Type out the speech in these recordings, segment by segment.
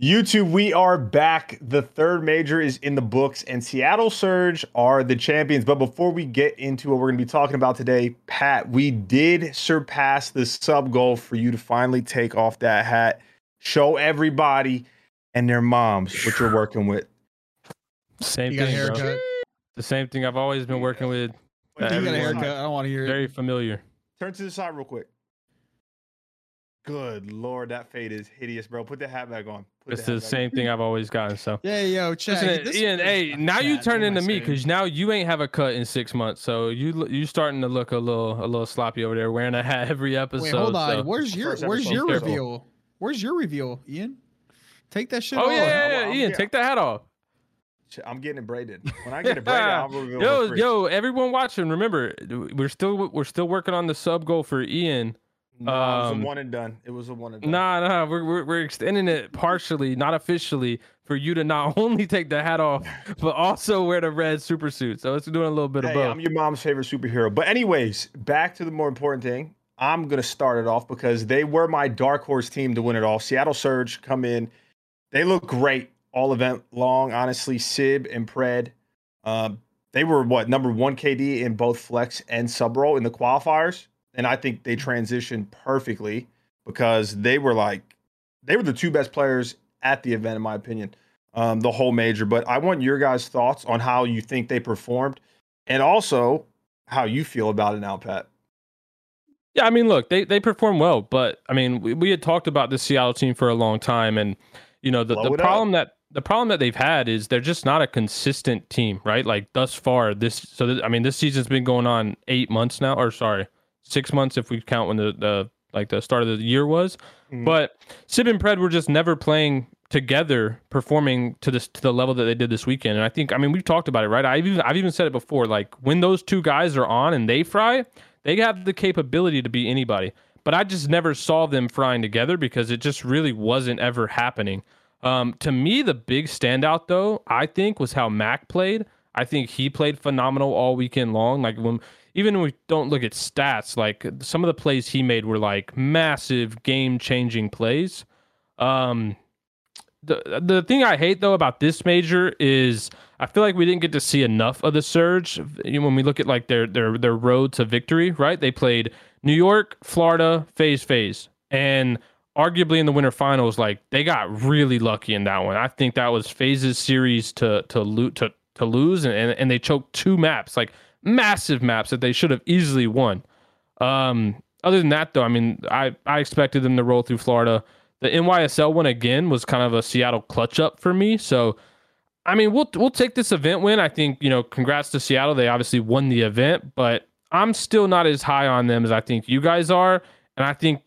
YouTube, we are back. The third major is in the books, and Seattle Surge are the champions. But before we get into what we're going to be talking about today, Pat, we did surpass the sub goal for you to finally take off that hat, show everybody and their moms what you're working with. Same You got a thing, bro. The same thing I've always been working with. Wait, You got a haircut. I don't want to hear it. Very familiar. Turn to the side real quick. Good lord, that fade is hideous, bro. Put the hat back on. Put It's the back same thing I've always gotten. So. Yeah, yo, Chad. Listen, this Ian, is- hey, now you turn into me because now you ain't have a cut in six months, so you you starting to look a little a little sloppy over there, wearing a hat every episode. Wait, hold on. so- Where's your Where's your careful. reveal? Where's your reveal, Ian? Take that shit Oh off. yeah, yeah, yeah. Ian, yeah. take that hat off. I'm getting it braided. When I get it braided, I'll reveal yo, for free. yo, everyone watching, remember we're still we're still working on the sub goal for Ian. No, it was um, a one and done. It was a one and done. Nah, nah, we're, we're we're extending it partially, not officially, for you to not only take the hat off, but also wear the red super suit. So it's doing a little bit of both. I'm your mom's favorite superhero. But anyways, back to the more important thing. I'm gonna start it off because they were my dark horse team to win it all. Seattle Surge come in. They look great all event long. Honestly, Sib and Pred, um, they were what number one KD in both flex and sub role in the qualifiers, and I think they transitioned perfectly because they were like they were the two best players at the event, in my opinion, um, the whole major. But I want your guys' thoughts on how you think they performed and also how you feel about it now, Pat. Yeah, I mean, look, they they perform well, but I mean, we, we had talked about the Seattle team for a long time, and you know, the, Blow the it up. problem that the problem that they've had is they're just not a consistent team, right? Like thus far, this so th- I mean, this season's been going on eight months now, or sorry, six months if we count when the the like the start of the year was. Mhm. But Sib and Pred were just never playing together, performing to this to the level that they did this weekend. And I think, I mean, we've talked about it, right? I've even I've even said it before. Like when those two guys are on and they fry, they have the capability to be anybody. But I just never saw them frying together because it just really wasn't ever happening. Um, to me, the big standout though, I think, was how Mack played. I think he played phenomenal all weekend long. Like when even we don't look at stats, like some of the plays he made were like massive game changing plays. Um, the the thing I hate though about this major is I feel like we didn't get to see enough of the surge when we look at like their their their road to victory. Right, they played New York, Florida, FaZe FaZe, and arguably in the winter finals, like they got really lucky in that one. I think that was FaZe's series to to lo- to to lose, and and they choked two maps, like massive maps that they should have easily won. Um, other than that, though, I mean, I I expected them to roll through Florida. The NYSL one again was kind of a Seattle clutch up for me. So, I mean, we'll we'll take this event win. I think you know, congrats to Seattle. They obviously won the event, but I'm still not as high on them as I think you guys are. And I think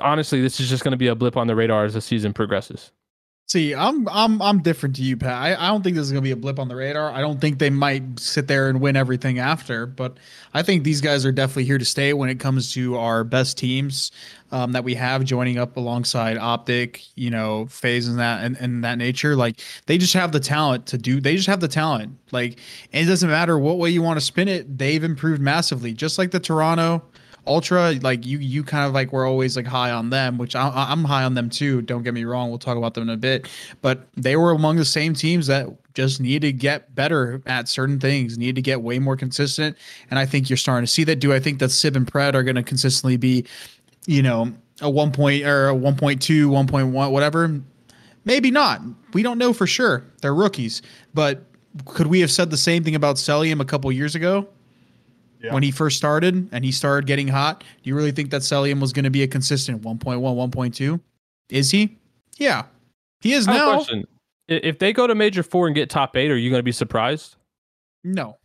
honestly, this is just going to be a blip on the radar as the season progresses. See, I'm I'm I'm different to you, Pat. I, I don't think this is gonna be a blip on the radar. I don't think they might sit there and win everything after, but I think these guys are definitely here to stay when it comes to our best teams um, that we have joining up alongside Optic, you know, FaZe and that and, and that nature. Like they just have the talent to do. They just have the talent. Like it doesn't matter what way you want to spin it. They've improved massively, just like the Toronto. Ultra, like you, you kind of like were always like high on them, which I, I'm high on them too. Don't get me wrong. We'll talk about them in a bit, but they were among the same teams that just need to get better at certain things, need to get way more consistent. And I think you're starting to see that. Do I think that Sib and Pred are going to consistently be, you know, a one point or a 1.2, 1.1, whatever? Maybe not. We don't know for sure. They're rookies, but could we have said the same thing about Cellium a couple years ago? Yeah. when he first started and he started getting hot. Do you really think that Cellium was going to be a consistent 1.1, 1.2? Is he? Yeah. He is I have a now. question. If they go to Major Four and get top eight, are you going to be surprised? No.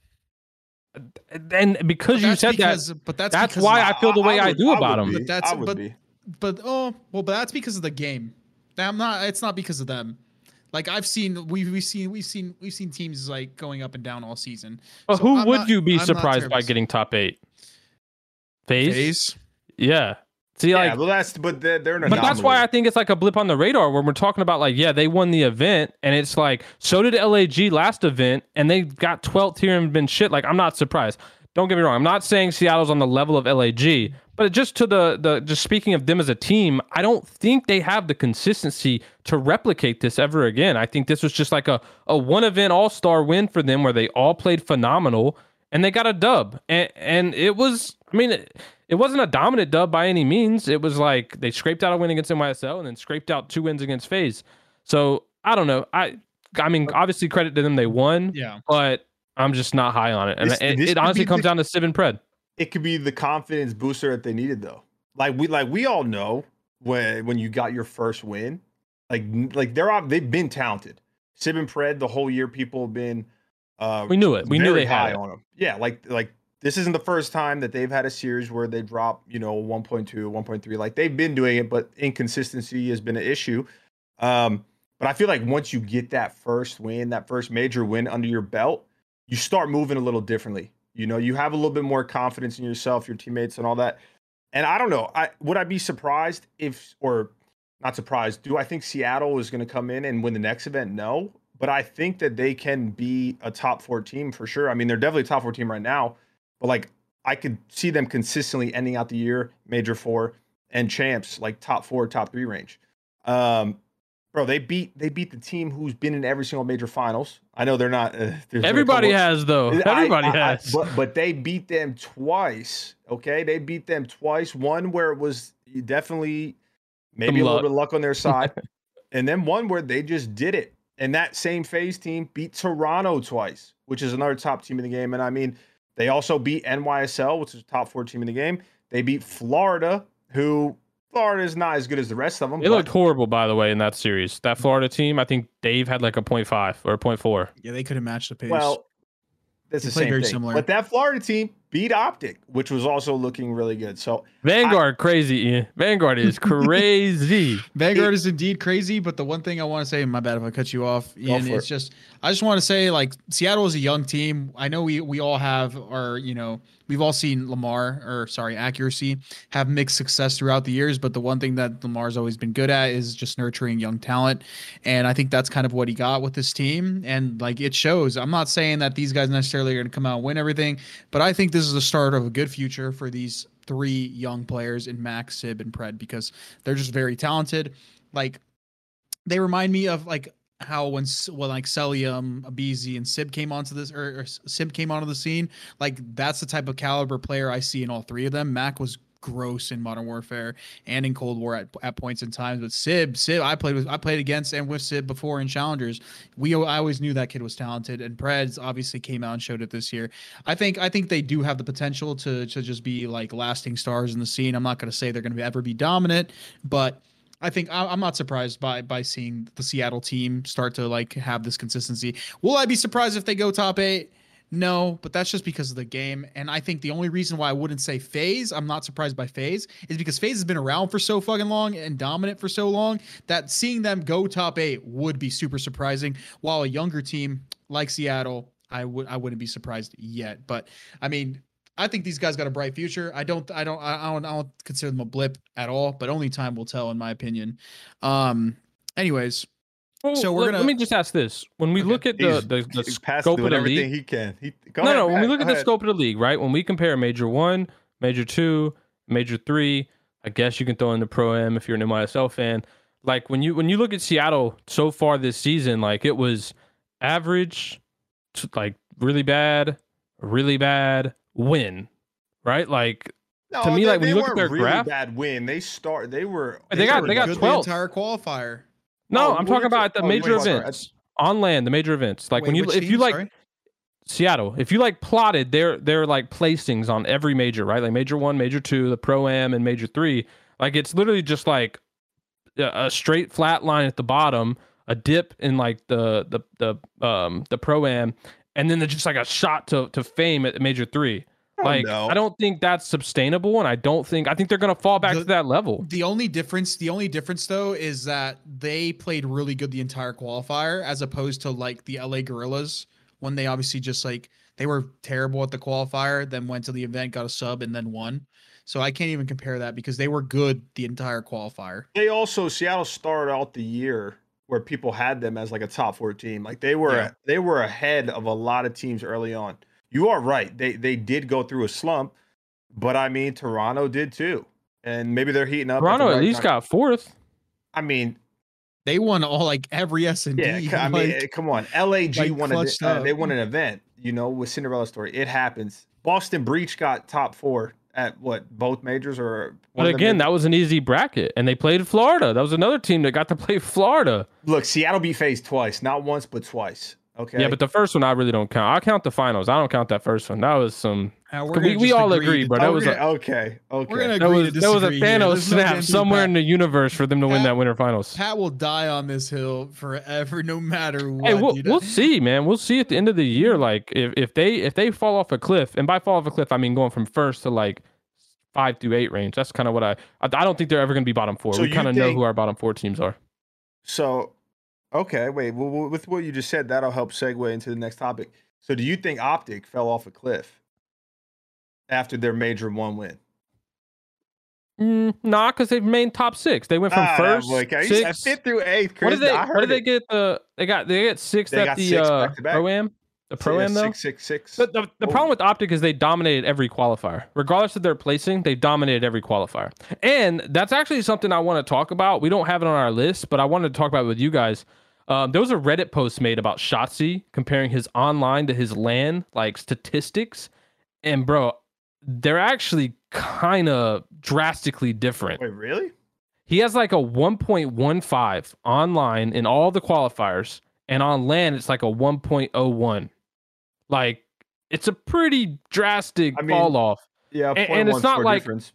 And because you That's said that, but that's that's why of- I feel the way I, would- do would about them. be. But that's- I would but- be. but oh well, but that's because of the game. I'm not. It's not because of them. Like I've seen, we've we've seen we've seen we've seen teams like going up and down all season. But So who I'm would not- you be I'm surprised by getting top eight? FaZe? FaZe. Yeah. See, Yeah, like, well, that's but they're, they're an but that's why I think it's like a blip on the radar when we're talking about like, yeah, they won the event, and it's like, so did LAG last event, and they got 12th here and been shit. Like, I'm not surprised. Don't get me wrong. I'm not saying Seattle's on the level of LAG, but just to the the just speaking of them as a team, I don't think they have the consistency to replicate this ever again. I think this was just like a a one event All Star win for them where they all played phenomenal and they got a dub, and and it was. I mean. It, it wasn't a dominant dub by any means. It was like they scraped out a win against NYSL and then scraped out two wins against FaZe. So I don't know. I I mean, obviously credit to them they won. Yeah. But I'm just not high on it. And This- it, this it honestly comes the- down to Sib and Pred. It could be the confidence booster that they needed, though. Like we like we all know when when you got your first win, like like they're they've been talented. Sib and Pred the whole year, people have been. Uh, We knew it. We knew they had high it. on them. Yeah, like like this isn't the first time that they've had a series where they drop, you know, 1.2, 1.3. Like they've been doing it, but inconsistency has been an issue. Um, but I feel like once you get that first win, that first major win under your belt, you start moving a little differently. You know, you have a little bit more confidence in yourself, your teammates, and all that. And I don't know. I would I be surprised if, or not surprised? Do I think Seattle is going to come in and win the next event? No, but I think that they can be a top four team for sure. I mean, they're definitely a top four team right now, but like I could see them consistently ending out the year major four and champs like top four, top three range. Um, bro, they beat they beat the team who's been in every single major finals. I know they're not. Uh, there's been a Everybody has though. I- Everybody I- I- has. but but they beat them twice. Okay, they beat them twice. One where it was definitely maybe Some a little luck. bit of luck on their side, and then one where they just did it. And that same FaZe team beat Toronto twice, which is another top team in the game. And I mean, they also beat NYSL, which is a top four team in the game. They beat Florida, who Florida is not as good as the rest of them. It looked horrible, by the way, in that series. That Florida team, I think Dave had like a 0.5 or a 0.4. Yeah, they couldn't match the pace. Well, that's They the same very thing. similar. But that Florida team beat Optic, which was also looking really good. So Vanguard crazy, Ian. Vanguard is crazy. Vanguard is indeed crazy, but the one thing I want to say, my bad if I cut you off, Ian, it's it. just I just want to say like Seattle is a young team. I know we we all have our you know we've all seen Lamar or sorry accuracy have mixed success throughout the years, but the one thing that Lamar's always been good at is just nurturing young talent, and I think that's kind of what he got with this team, and like it shows. I'm not saying that these guys necessarily are going to come out and win everything, but I think this is the start of a good future for these three young players in Max, Sib, and Pred because they're just very talented. Like they remind me of like how when when like Cellium, Abezy, and Sib came onto this or, or Sib came onto the scene. Like that's the type of caliber player I see in all three of them. Mack was gross in Modern Warfare and in Cold War at, at points in times. But Sib, Sib, I played with, I played against and with Sib before in Challengers. We, I always knew that kid was talented, and Preds obviously came out and showed it this year. I think, I think they do have the potential to to just be like lasting stars in the scene. I'm not going to say they're going to ever be dominant, but I think I- I'm not surprised by by seeing the Seattle team start to like have this consistency. Will I be surprised if they go top eight? No, but that's just because of the game. And I think the only reason why I wouldn't say FaZe, I'm not surprised by FaZe, is because FaZe has been around for so fucking long and dominant for so long that seeing them go top eight would be super surprising. While a younger team like Seattle, I would I wouldn't be surprised yet. But I mean, I think these guys got a bright future. I don't I don't I don't I don't consider them a blip at all, but only time will tell in my opinion. Um anyways, Well, So we're let, gonna- let me just ask this: When we Okay. look at the he's, the, the he's scope of the everything league, he can. He, go no, ahead, no. When we look go at the ahead. scope of the league, right? When we compare Major One, Major Two, Major Three, I guess you can throw in the Pro Am if you're an NYSL fan. Like when you when you look at Seattle so far this season, like it was average, to, like really bad, really bad, win, right? Like No, to me, they- like, when they you look at their really graph- bad win. They start. They were. They got- were they got good. good 12. the entire qualifier. no, Oh, I'm talking about the Oh, major wait, sorry. events on LAN, the major events. Like when you if you like Sorry? Seattle, if you like plotted their their like placings on every major, right? Like major one, major two, the pro am, and major three. Like it's literally just like a straight flat line at the bottom, a dip in like the the the um the pro am, and then there's just like a shot to to fame at major three. Oh, Like no. I don't think that's sustainable, and I don't think I think they're gonna fall back The- to that level. The only difference, the only difference though, is that they played really good the entire qualifier, as opposed to like the LA Guerrillas when they obviously just like they were terrible at the qualifier, then went to the event, got a sub, and then won. So I can't even compare that because they were good the entire qualifier. They also Seattle started out the year where people had them as like a top four team. Like they were Yeah. they were ahead of a lot of teams early on. you are right. They they did go through a slump, but I mean Toronto did too, and maybe they're heating up. the Toronto at right least time. got fourth. I mean, They won all like every S and D. yeah. c- I mean, eh, come on. LAG like, won. A, uh, they won an event. You know, with Cinderella story, it happens. Boston Breach got top four at what both majors or. But again, that was an easy bracket, and they played Florida. That was another team that got to play Florida. look. Seattle beat FaZe twice, not once but twice. Okay. Yeah, but the first one I really don't count. I count the finals. I don't count that first one. That was some. Uh, we're we- gonna we just all agree, to- but that was okay, a- okay. Okay. We're gonna There was to there was a disagree here. Thanos There's no snap getting somewhere in the universe for them to win that winter finals. Pat will die on this hill forever, no matter what. Hey, we'll, you know? we'll see, man. We'll see at the end of the year. Like if, if they if they fall off a cliff, and by fall off a cliff, I mean going from first to like five through eight range. That's kind of what I, I I don't think they're ever going to be bottom four. So we kind of know who our bottom four teams are. So, okay, wait. Well, with what you just said, that'll help segue into the next topic. So, do you think Optic fell off a cliff after their major one win? Mm, nah, because they've made top six. They went from Ah, first like, I- you said six. fifth through eighth. Chris, What did they? What did they get? The they got they get six They at got the six uh. The pro am though. six, six, six. The, the, the Oh. problem with Optic is they dominated every qualifier. Regardless of their placing, they dominated every qualifier. And that's actually something I want to talk about. We don't have it on our list, but I wanted to talk about it with you guys. Um, there was a Reddit post made about Shotzzy comparing his online to his LAN like statistics. And bro, they're actually kind of drastically different. Wait, really? He has like a 1.15 online in all the qualifiers, and on LAN it's like a 1.01. Like it's a pretty drastic I mean, fall off. Yeah, And- and it's not like- difference.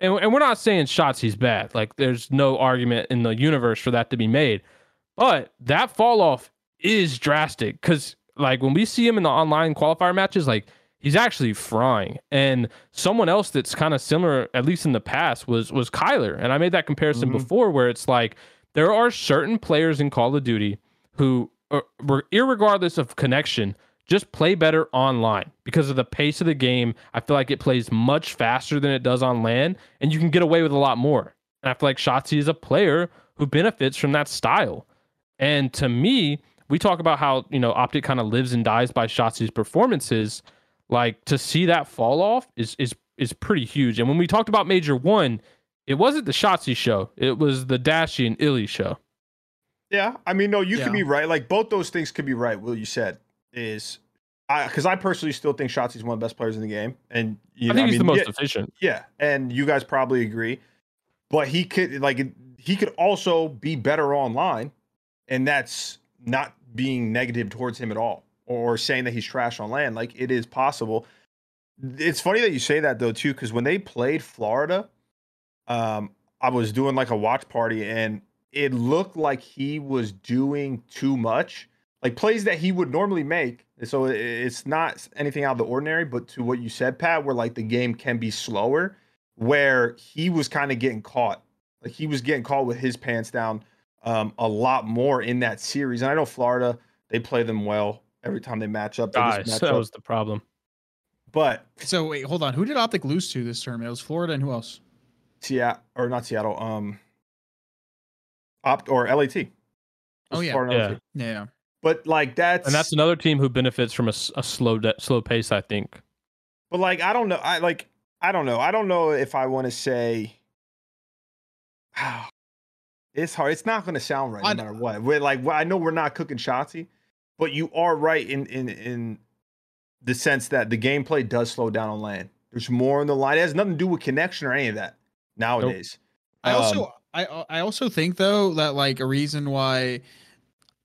And, and we're not saying Shotzzy's bad. Like there's no argument in the universe for that to be made. But that fall off is drastic because like when we see him in the online qualifier matches, like he's actually frying. And someone else that's kind of similar, at least in the past, was was Kyler. And I made that comparison Mhm. before where it's like there are certain players in Call of Duty who, are, were irregardless of connection, just play better online because of the pace of the game. I feel like it plays much faster than it does on LAN, and you can get away with a lot more. And I feel like Shotzzy is a player who benefits from that style. And to me, we talk about how, you know, Optic kind of lives and dies by Shotzzy's performances. Like to see that fall off is is is pretty huge. And when we talked about Major One, it wasn't the Shotzzy show. It was the Dashy and Illy show. Yeah, I mean, no, you Yeah. could be right. Like both those things could be right. Will you said is, I because I personally still think Shotzzy's one of the best players in the game, and you I know, think he's mean, the most yeah, efficient. Yeah, and you guys probably agree. But he could like he could also be better online, and that's not being negative towards him at all or saying that he's trash on LAN. Like it is possible. It's funny that you say that though too, because when they played Florida, um, I was doing like a watch party and it looked like he was doing too much, like plays that he would normally make. So it's not anything out of the ordinary, but to what you said, Pat, where like the game can be slower, where he was kind of getting caught, like he was getting caught with his pants down um, a lot more in that series. And I know Florida, they play them well every time they match up. They just match that up. was the problem. But So wait, hold on. Who did Optic lose to this tournament? It was Florida and who else? Seattle or not Seattle, um, opt or LAT. Oh, was yeah. Yeah. LAT. Yeah. But like that's And that's another team who benefits from a, a slow de- slow pace, I think. But like I don't know. I like I don't know. I don't know if I want to say it's hard. It's not going to sound right no I- matter what. We're like I know we're not cooking Shotzzy, but you are right in in in the sense that the gameplay does slow down on LAN. There's more on the line. It has nothing to do with connection or any of that nowadays. I also Um, I I also think though that like a reason why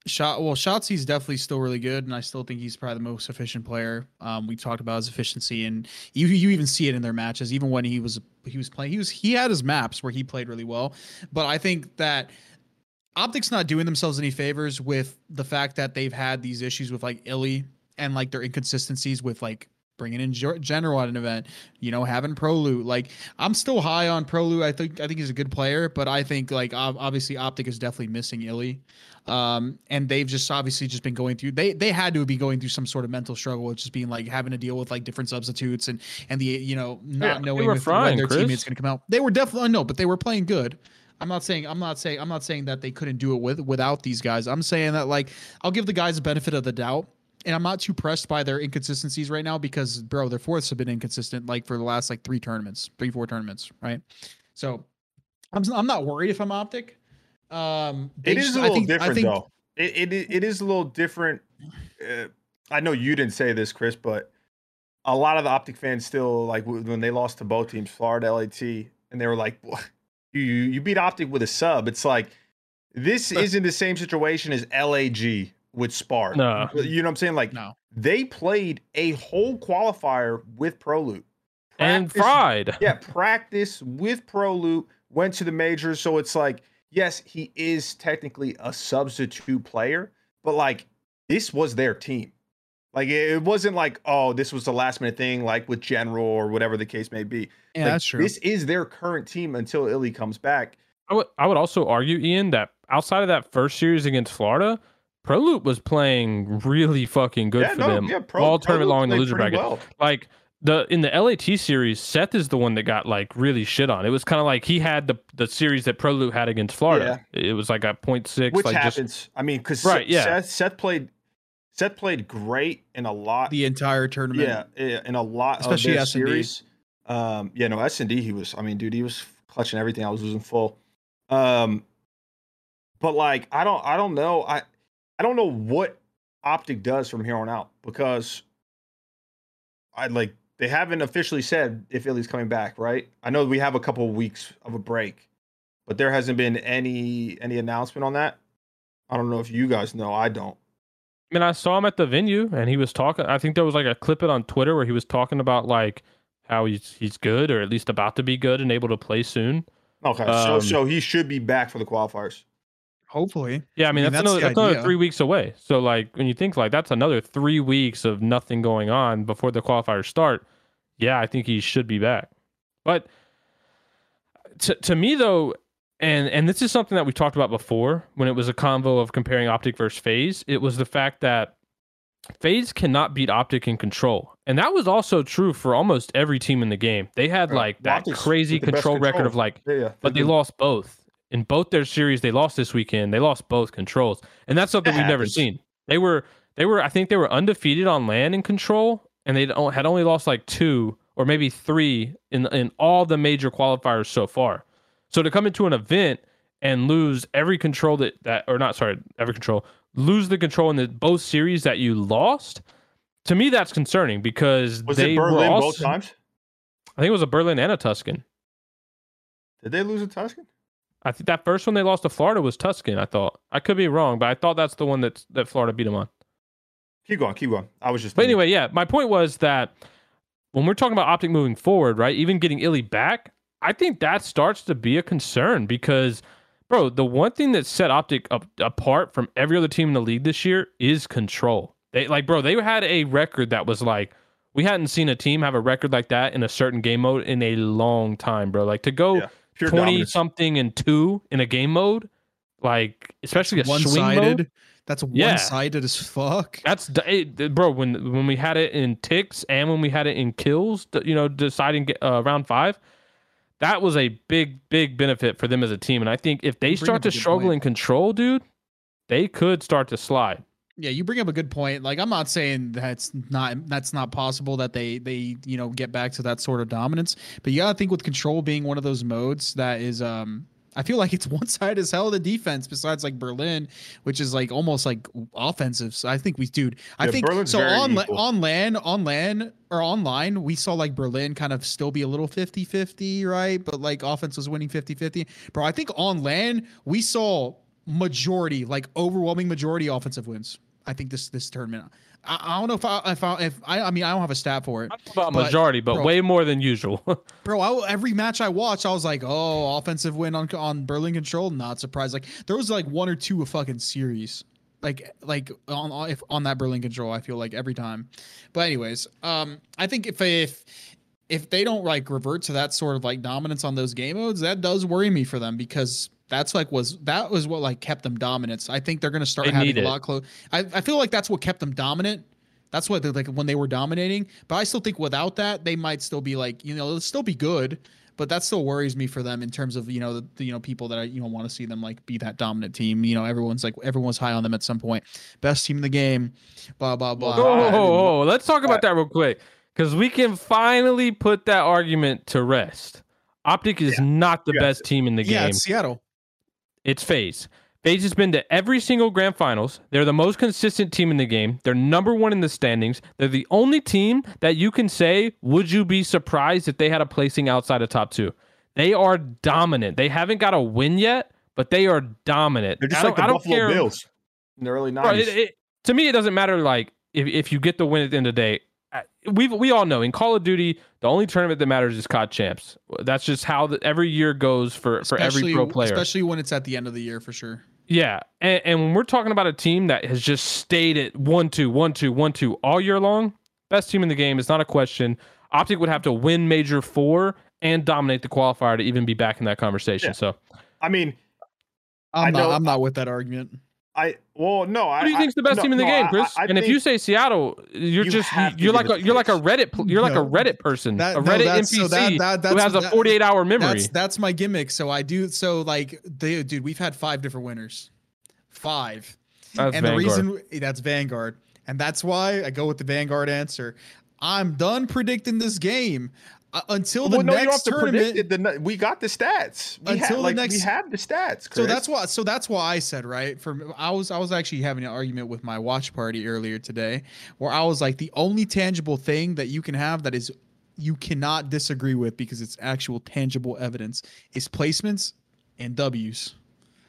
shot well Shotzzy's definitely still really good and I still think he's probably the most efficient player. Um we talked about his efficiency and you you even see it in their matches even when he was he was playing he was he had his maps where he played really well. But I think that Optic's not doing themselves any favors with the fact that they've had these issues with like Illy and like their inconsistencies with like bringing in Gen- at an event, you know, having pro Prolu. Like I'm still high on Prolu. I think I think he's a good player, but I think like obviously Optic is definitely missing Illy. Um, and they've just obviously just been going through they they had to be going through some sort of mental struggle, with just being like having to deal with like different substitutes and and the you know not Yeah, knowing if, frying, when their Chris. teammates gonna come out. They were definitely no, but they were playing good. I'm not saying I'm not saying I'm not saying that they couldn't do it with without these guys. I'm saying that like I'll give the guys a benefit of the doubt and I'm not too pressed by their inconsistencies right now because, bro, their fourths have been inconsistent like for the last like three tournaments, three four tournaments, right? So I'm I'm not worried if I'm optic. Um, it is just, a little think, different think, though. It, it it is a little different. Uh, I know you didn't say this, Chris, but a lot of the optic fans still like when they lost to both teams, Florida, LAT, and they were like, "You you beat optic with a sub." It's like this isn't the same situation as LAG with Spark. No. You know what I'm saying? Like, no. they played a whole qualifier with Prolute. And fried. Yeah, practice with Prolute, went to the majors. So it's like, yes, he is technically a substitute player, but like, this was their team. Like, it wasn't like, oh, this was the last minute thing, like with General or whatever the case may be. Yeah, like, that's true. This is their current team until Illy comes back. I would, I would also argue, Ian, that outside of that first series against Florida, Prolute was playing really fucking good yeah, for no, them yeah, Pro, all tournament long in the loser bracket. Well. Like the in the LAT series, Seth is the one that got like really shit on. It was kind of like he had the the series that Prolute had against Florida. Yeah. It was like a point six, which like happens. Just, I mean, because right, yeah. Seth, Seth played Seth played great in a lot the entire tournament. Yeah, in a lot especially of their series. Um, yeah, no S and D. He was. I mean, dude, he was clutching everything. I was losing full. Um, but like, I don't, I don't know. I I don't know what Optic does from here on out because I like they haven't officially said if Illy's coming back, right? I know we have a couple of weeks of a break, but there hasn't been any any announcement on that. I don't know if you guys know. I don't. I mean, I saw him at the venue and he was talking. I think there was like a clip it on Twitter where he was talking about like how he's he's good or at least about to be good and able to play soon. Okay, um, so so he should be back for the qualifiers. Hopefully. Yeah, I mean, I mean that's, that's, another, that's another three weeks away. So like when you think like that's another three weeks of nothing going on before the qualifiers start. Yeah, I think he should be back. But to to me though, and and this is something that we talked about before when it was a convo of comparing optic versus FaZe. It was the fact that FaZe cannot beat optic in control. And that was also true for almost every team in the game. They had like that crazy control, control, record of like, yeah, yeah, but they lost both in both their series they lost this weekend, they lost both controls, and that's something we've never seen. They were they were I think they were undefeated on LAN in control, and they had only lost like two or maybe three in in all the major qualifiers so far. So to come into an event and lose every control that that or not sorry every control lose the control in the both series that you lost to me that's concerning because was they it Berlin also, both times? I think it was a Berlin and a Tuscan. Did they lose a Tuscan? I think that first one they lost to Florida was Tuscan. I thought I could be wrong, but I thought that's the one that that Florida beat them on. Keep going, keep going. I was just. But thinking. anyway, yeah, my point was that when we're talking about optic moving forward, right? Even getting Illy back, I think that starts to be a concern because, bro, the one thing that set optic up, apart from every other team in the league this year is control. They like, bro, they had a record that was like we hadn't seen a team have a record like that in a certain game mode in a long time, bro. Like to go. Yeah 20 dominance. something and two in a game mode, like especially a swing mode. That's one sided as fuck. That's bro. When when we had it in ticks and when we had it in kills, you know, deciding uh, round five, that was a big big benefit for them as a team. And I think if they start to struggle point. in control, dude, they could start to slide. Yeah, you bring up a good point. Like I'm not saying that's not that's not possible that they they you know get back to that sort of dominance, but you gotta think with control being one of those modes that is um I feel like it's one side as hell the defense besides like Berlin, which is like almost like offensive. So I think we dude, I yeah, think Berlin's so on on LAN on LAN or online we saw like Berlin kind of still be a little 50-50, right? But like offense was winning 50-50. Bro, I think on LAN we saw majority, like overwhelming majority offensive wins. I think this this tournament. I, I don't know if I if I if I I mean I don't have a stat for it. about but, majority, but bro, way more than usual. bro, I, every match I watched, I was like, oh, offensive win on on Berlin Control. Not surprised. Like there was like one or two a fucking series. Like like on if on that Berlin Control, I feel like every time. But anyways, um, I think if if if they don't like revert to that sort of like dominance on those game modes, that does worry me for them because that's like was that was what like kept them dominant. I think they're going to start they having a lot close. I, I feel like that's what kept them dominant. That's what they like when they were dominating. But I still think without that, they might still be like you know they'll still be good. but that still worries me for them in terms of you know the, the you know people that I you know want to see them like be that dominant team. You know, everyone's like everyone's high on them at some point. Best team in the game, blah blah blah. Oh, oh, oh, let's talk about that real quick because we can finally put that argument to rest. Optic is Yeah. not the Yeah. best team in the Yeah, game. it's Seattle. It's FaZe. FaZe has been to every single grand finals. They're the most consistent team in the game. They're number one in the standings. They're the only team that you can say, would you be surprised if they had a placing outside of top two? They are dominant. They haven't got a win yet, but they are dominant. They're just like don't- the I don't Buffalo care- Bills in the early Bro, nineties. it- it- to me, it doesn't matter. Like if, if you get the win at the end of the day, we we all know in Call of Duty, the only tournament that matters is COD champs. That's just how the, every year goes for for every pro player. especially when it's at the end of the year for sure. Yeah, and, and when we're talking about a team that has just stayed at one two one two one two all year long, best team in the game is not a question. Optic would have to win Major Four and dominate the qualifier to even be back in that conversation. Yeah. So, I mean, I'm I not. know- I'm not with that argument. I well, no. who do you think's the best team in the game, Chris? and if you say Seattle, you're you just you're like a you're like a Reddit you're like a Reddit person, That- a Reddit that's- NPC so that- that- who that's- has a 48 hour memory. That's that's my gimmick. So I do. So like, they, dude, we've had five different winners, five, That's and Vanguard. the reason that's Vanguard, and that's why I go with the Vanguard answer. I'm done predicting this game uh, until the well, no, you don't have next tournament. The, we got the stats. We Until have, the like, we have the stats. So that's why. So that's why I said right. For I was I was actually having an argument with my watch party earlier today, where I was like, the only tangible thing that you can have that is you cannot disagree with because it's actual tangible evidence is placements and W's,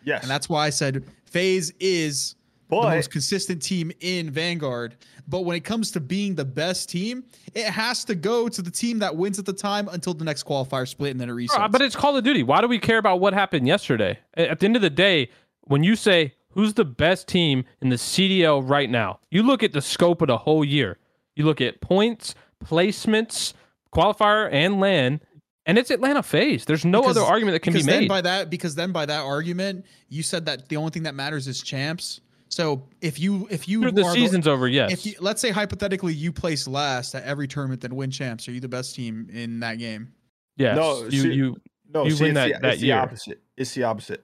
yes, and that's why I said FaZe is the most consistent team in Vanguard. But when it comes to being the best team, it has to go to the team that wins at the time until the next qualifier split and then it resets. But it's Call of Duty. Why do we care about what happened yesterday? At the end of the day, when you say who's the best team in the CDL right now, you look at the scope of the whole year. You look at points, placements, qualifier, and LAN, and it's Atlanta FaZe. There's no Because- other argument that can be made. by that because then by that argument you said that the only thing that matters is champs so if you if you the are season's over, yes. if you, let's say hypothetically you place last at every tournament and win champs are you the best team in that game yes. No, you, see- you, no, you see, win it's that- the, that it's the opposite. It's the opposite.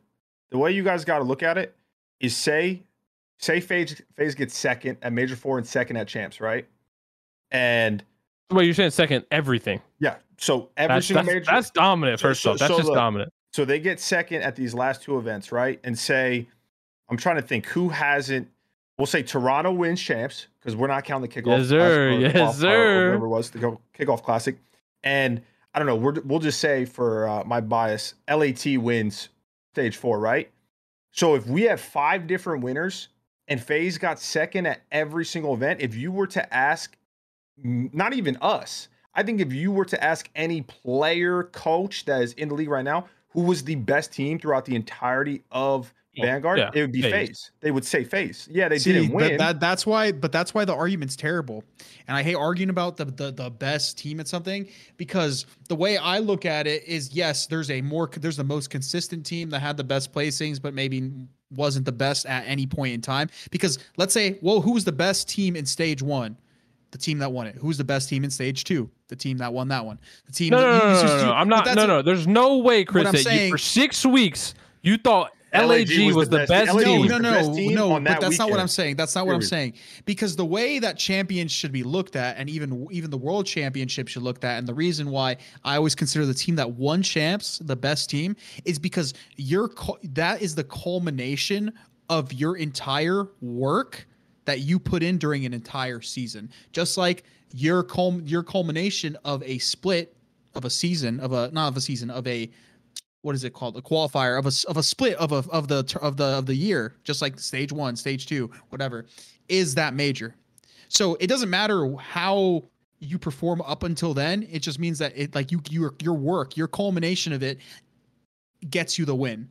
The way you guys got to look at it is say, say FaZe FaZe gets second at Major Four and second at Champs, right? And well, you're saying second everything. yeah, so every That's, single that's, major, that's dominant, first so- off. That's so just look, dominant. So they get second at these last two events, right? And say, I'm trying to think who hasn't. We'll say Toronto wins champs because we're not counting the kickoff. Yes, sir. classic Yes, sir. Whatever it was the kickoff classic, and I don't know. We're, we'll just say for uh, my bias, LAT wins stage four, right? So if we have five different winners and FaZe got second at every single event, if you were to ask, not even us, I think if you were to ask any player, coach that is in the league right now, who was the best team throughout the entirety of Vanguard, yeah, it would be FaZe. FaZe. They would say FaZe. Yeah, they See, didn't but win. that that's why but that's why the argument's terrible and i hate arguing about the, the the best team at something because the way i look at it is yes there's a more there's the most consistent team that had the best placings but maybe wasn't the best at any point in time because let's say well who's the best team in stage one the team that won it who's the best team in stage two the team that won that one the team No, that, no, no, you- no, you- no, no. I'm not. No, no. There's no way, Chris, I'm you, saying- for six weeks you thought LAG, was, the best, LAG team. No, no, no, team no. on But that that's not what. I'm saying. That's not what I'm saying. Because the way that champions should be looked at, and even even the world championship should look at, and the reason why I always consider the team that won champs the best team is because your that is the culmination of your entire work that you put in during an entire season. Just like your cul- your culmination of a split of a season of a not of a season of a what is it called? A qualifier of a of a split of a of the of the of the year just like stage 1 stage 2 whatever is that major. So it doesn't matter how you perform up until then it just means that it like you your your work your culmination of it gets you the win.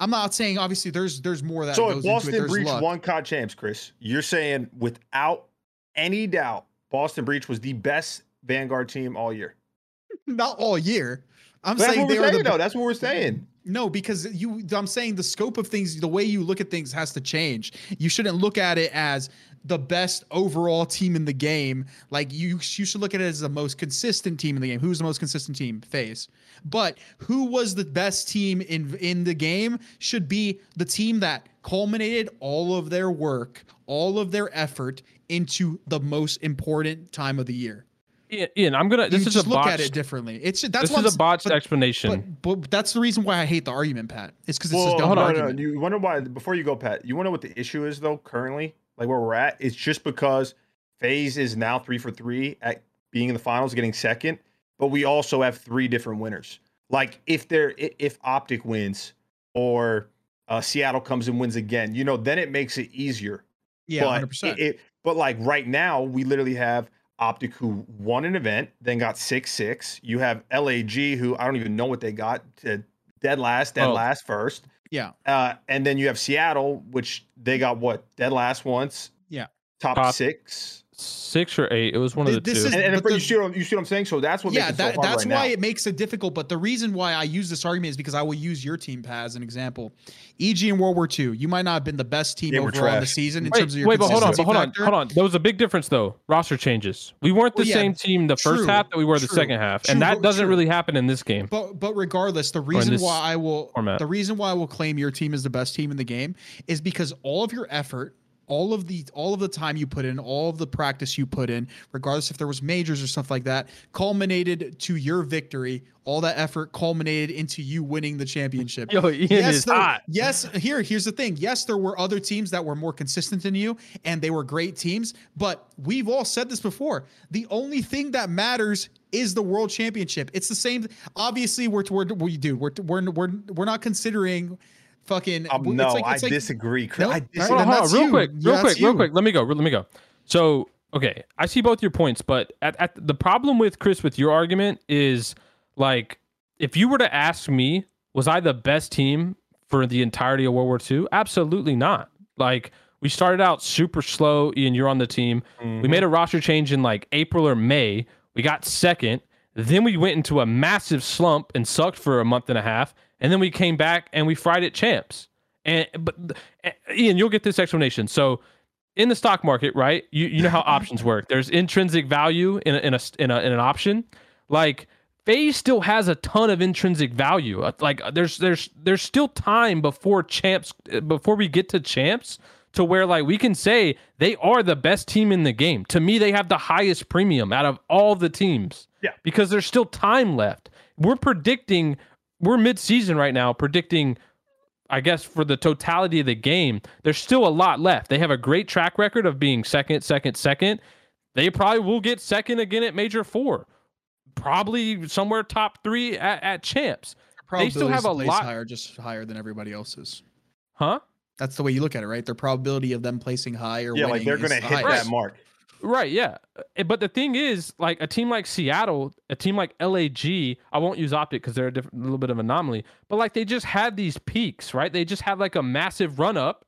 I'm not saying obviously there's there's more that so if Boston there's Breach luck. COD champs, Chris, you're saying without any doubt, Boston Breach was the best Vanguard team all year. not all year i'm That's saying they we're are the though. That's what we're saying. No, because you I'm saying the scope of things, the way you look at things has to change. You shouldn't look at it as the best overall team in the game. Like you you should look at it as the most consistent team in the game. Who's the most consistent team? FaZe. But who was the best team in in the game should be the team that culminated all of their work, all of their effort into the most important time of the year. Ian, Ian, I'm gonna. This you is just a look botched, at it differently. It's that's This what is I'm a botched but- explanation. But, but that's the reason why I hate the argument, Pat. It's because it's Well, a dumb hold on, argument. no, You wonder why? Before you go, Pat, you wonder what the issue is though. Currently, like where we're at, it's just because FaZe is now three for three at being in the finals, getting second. But we also have three different winners. Like if there, i- if Optic wins or uh, Seattle comes and wins again, you know, then it makes it easier. yeah, hundred percent. It, it- but like right now, we literally have Optic who won an event, then got six six. You have LAG who I don't even know what they got to dead last, dead Oh. last first. Yeah. Uh, and then you have Seattle, which they got what dead last once. Yeah. Top, Top- six. Six or eight. It was one of the This two. is- And, and if but you the- see what I'm, you see what I'm saying. So that's what yeah, makes it so hard that's right why now. it makes it difficult. But the reason why I use this argument is because I will use your team, Pat, as an example. EG in World War II, you might not have been the best team Yeah, overall in the season in wait, terms of your wait, but hold on, but hold on, factor. hold on. There was a big difference though. Roster changes. We weren't the Well, yeah, same team the first half that we were the second half, true, and that doesn't true. really happen in this game. But but regardless, the reason why I will format. the reason why I will claim your team is the best team in the game is because all of your effort, all of the all of the time you put in, all of the practice you put in, regardless if there was majors or stuff like that, culminated to your victory. All that effort culminated into you winning the championship. Yo, Ian yes, is there, hot. yes. Here, here's the thing. Yes, there were other teams that were more consistent than you, and they were great teams. But we've all said this before. The only thing that matters is the world championship. It's the same. Obviously, we're we're we dude. We're we're we're we're not considering fucking. Um, it's no, like- I like- disagree. Chris. No? I disagree. Hold on, hold on, real you. quick, real that's quick, real you. quick. Let me go. Let me go. So, okay, I see both your points, but at, at the problem with Chris with your argument is like if you were to ask me, was I the best team for the entirety of World War II? Absolutely not. Like we started out super slow. Ian, you're on the team. We made a roster change in like April or May. We got second. Then we went into a massive slump and sucked for a month and a half. And then we came back and we fried it champs. And but uh, Ian, you'll get this explanation. So in the stock market, right? You you know how options work. There's intrinsic value in a, in a in a in an option. Like FaZe still has a ton of intrinsic value. Uh, Like there's there's there's still time before champs uh, before we get to champs to where like we can say they are the best team in the game. To me, they have the highest premium out of all the teams. Yeah. Because there's still time left. We're predicting we're mid-season right now predicting I guess for the totality of the game, there's still a lot left. They have a great track record of being second, second, second. They probably will get second again at Major Four, probably somewhere top three at, at champs, They still have a lot- higher, just higher than everybody else's. huh? That's the way you look at it, right? Their probability of them placing high or Yeah, like they're gonna the hit highest. that mark. Right, yeah. Uh, But the thing is, like a team like Seattle, a team like LAG, I won't use Optic because they're a different, little bit of anomaly, but like they just had these peaks, right? They just had like a massive run up,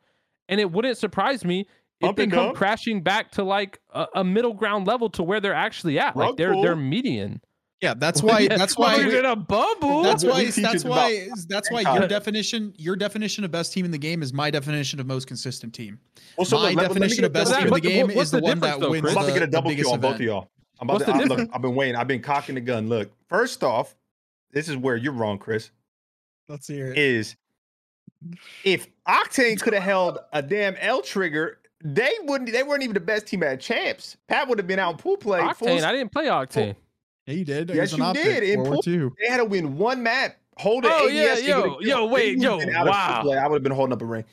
and it wouldn't surprise me if Up they come down. crashing back to like a, a middle ground level to where they're actually at. Like Rug they're pull. they're median. Yeah, that's why. Yeah, That's well, why. they're in a bubble. That's why. That's why. That's why your definition. Your definition of best team in the game is my definition of most consistent team. Well, so my let- let- let definition of best double team in the game what's is the, the one that though, wins I'm about to get a double biggest kill on both of y'all. I'm about to, I, look, I've been waiting. I've been cocking the gun. Look, first off, this is where you're wrong, Chris. Let's hear it. Is if Octane could have held a damn L trigger, they wouldn't. They weren't even the best team at champs. Pat would have been out in pool play. full Octane, I didn't play Octane. Yeah, you did. It Yes, you did, in World pool- II. They had to win one map. Hold it. Oh, ADS, yeah, yo, would've- yo, wait, yo, been out of wow. I would have been holding up a ring.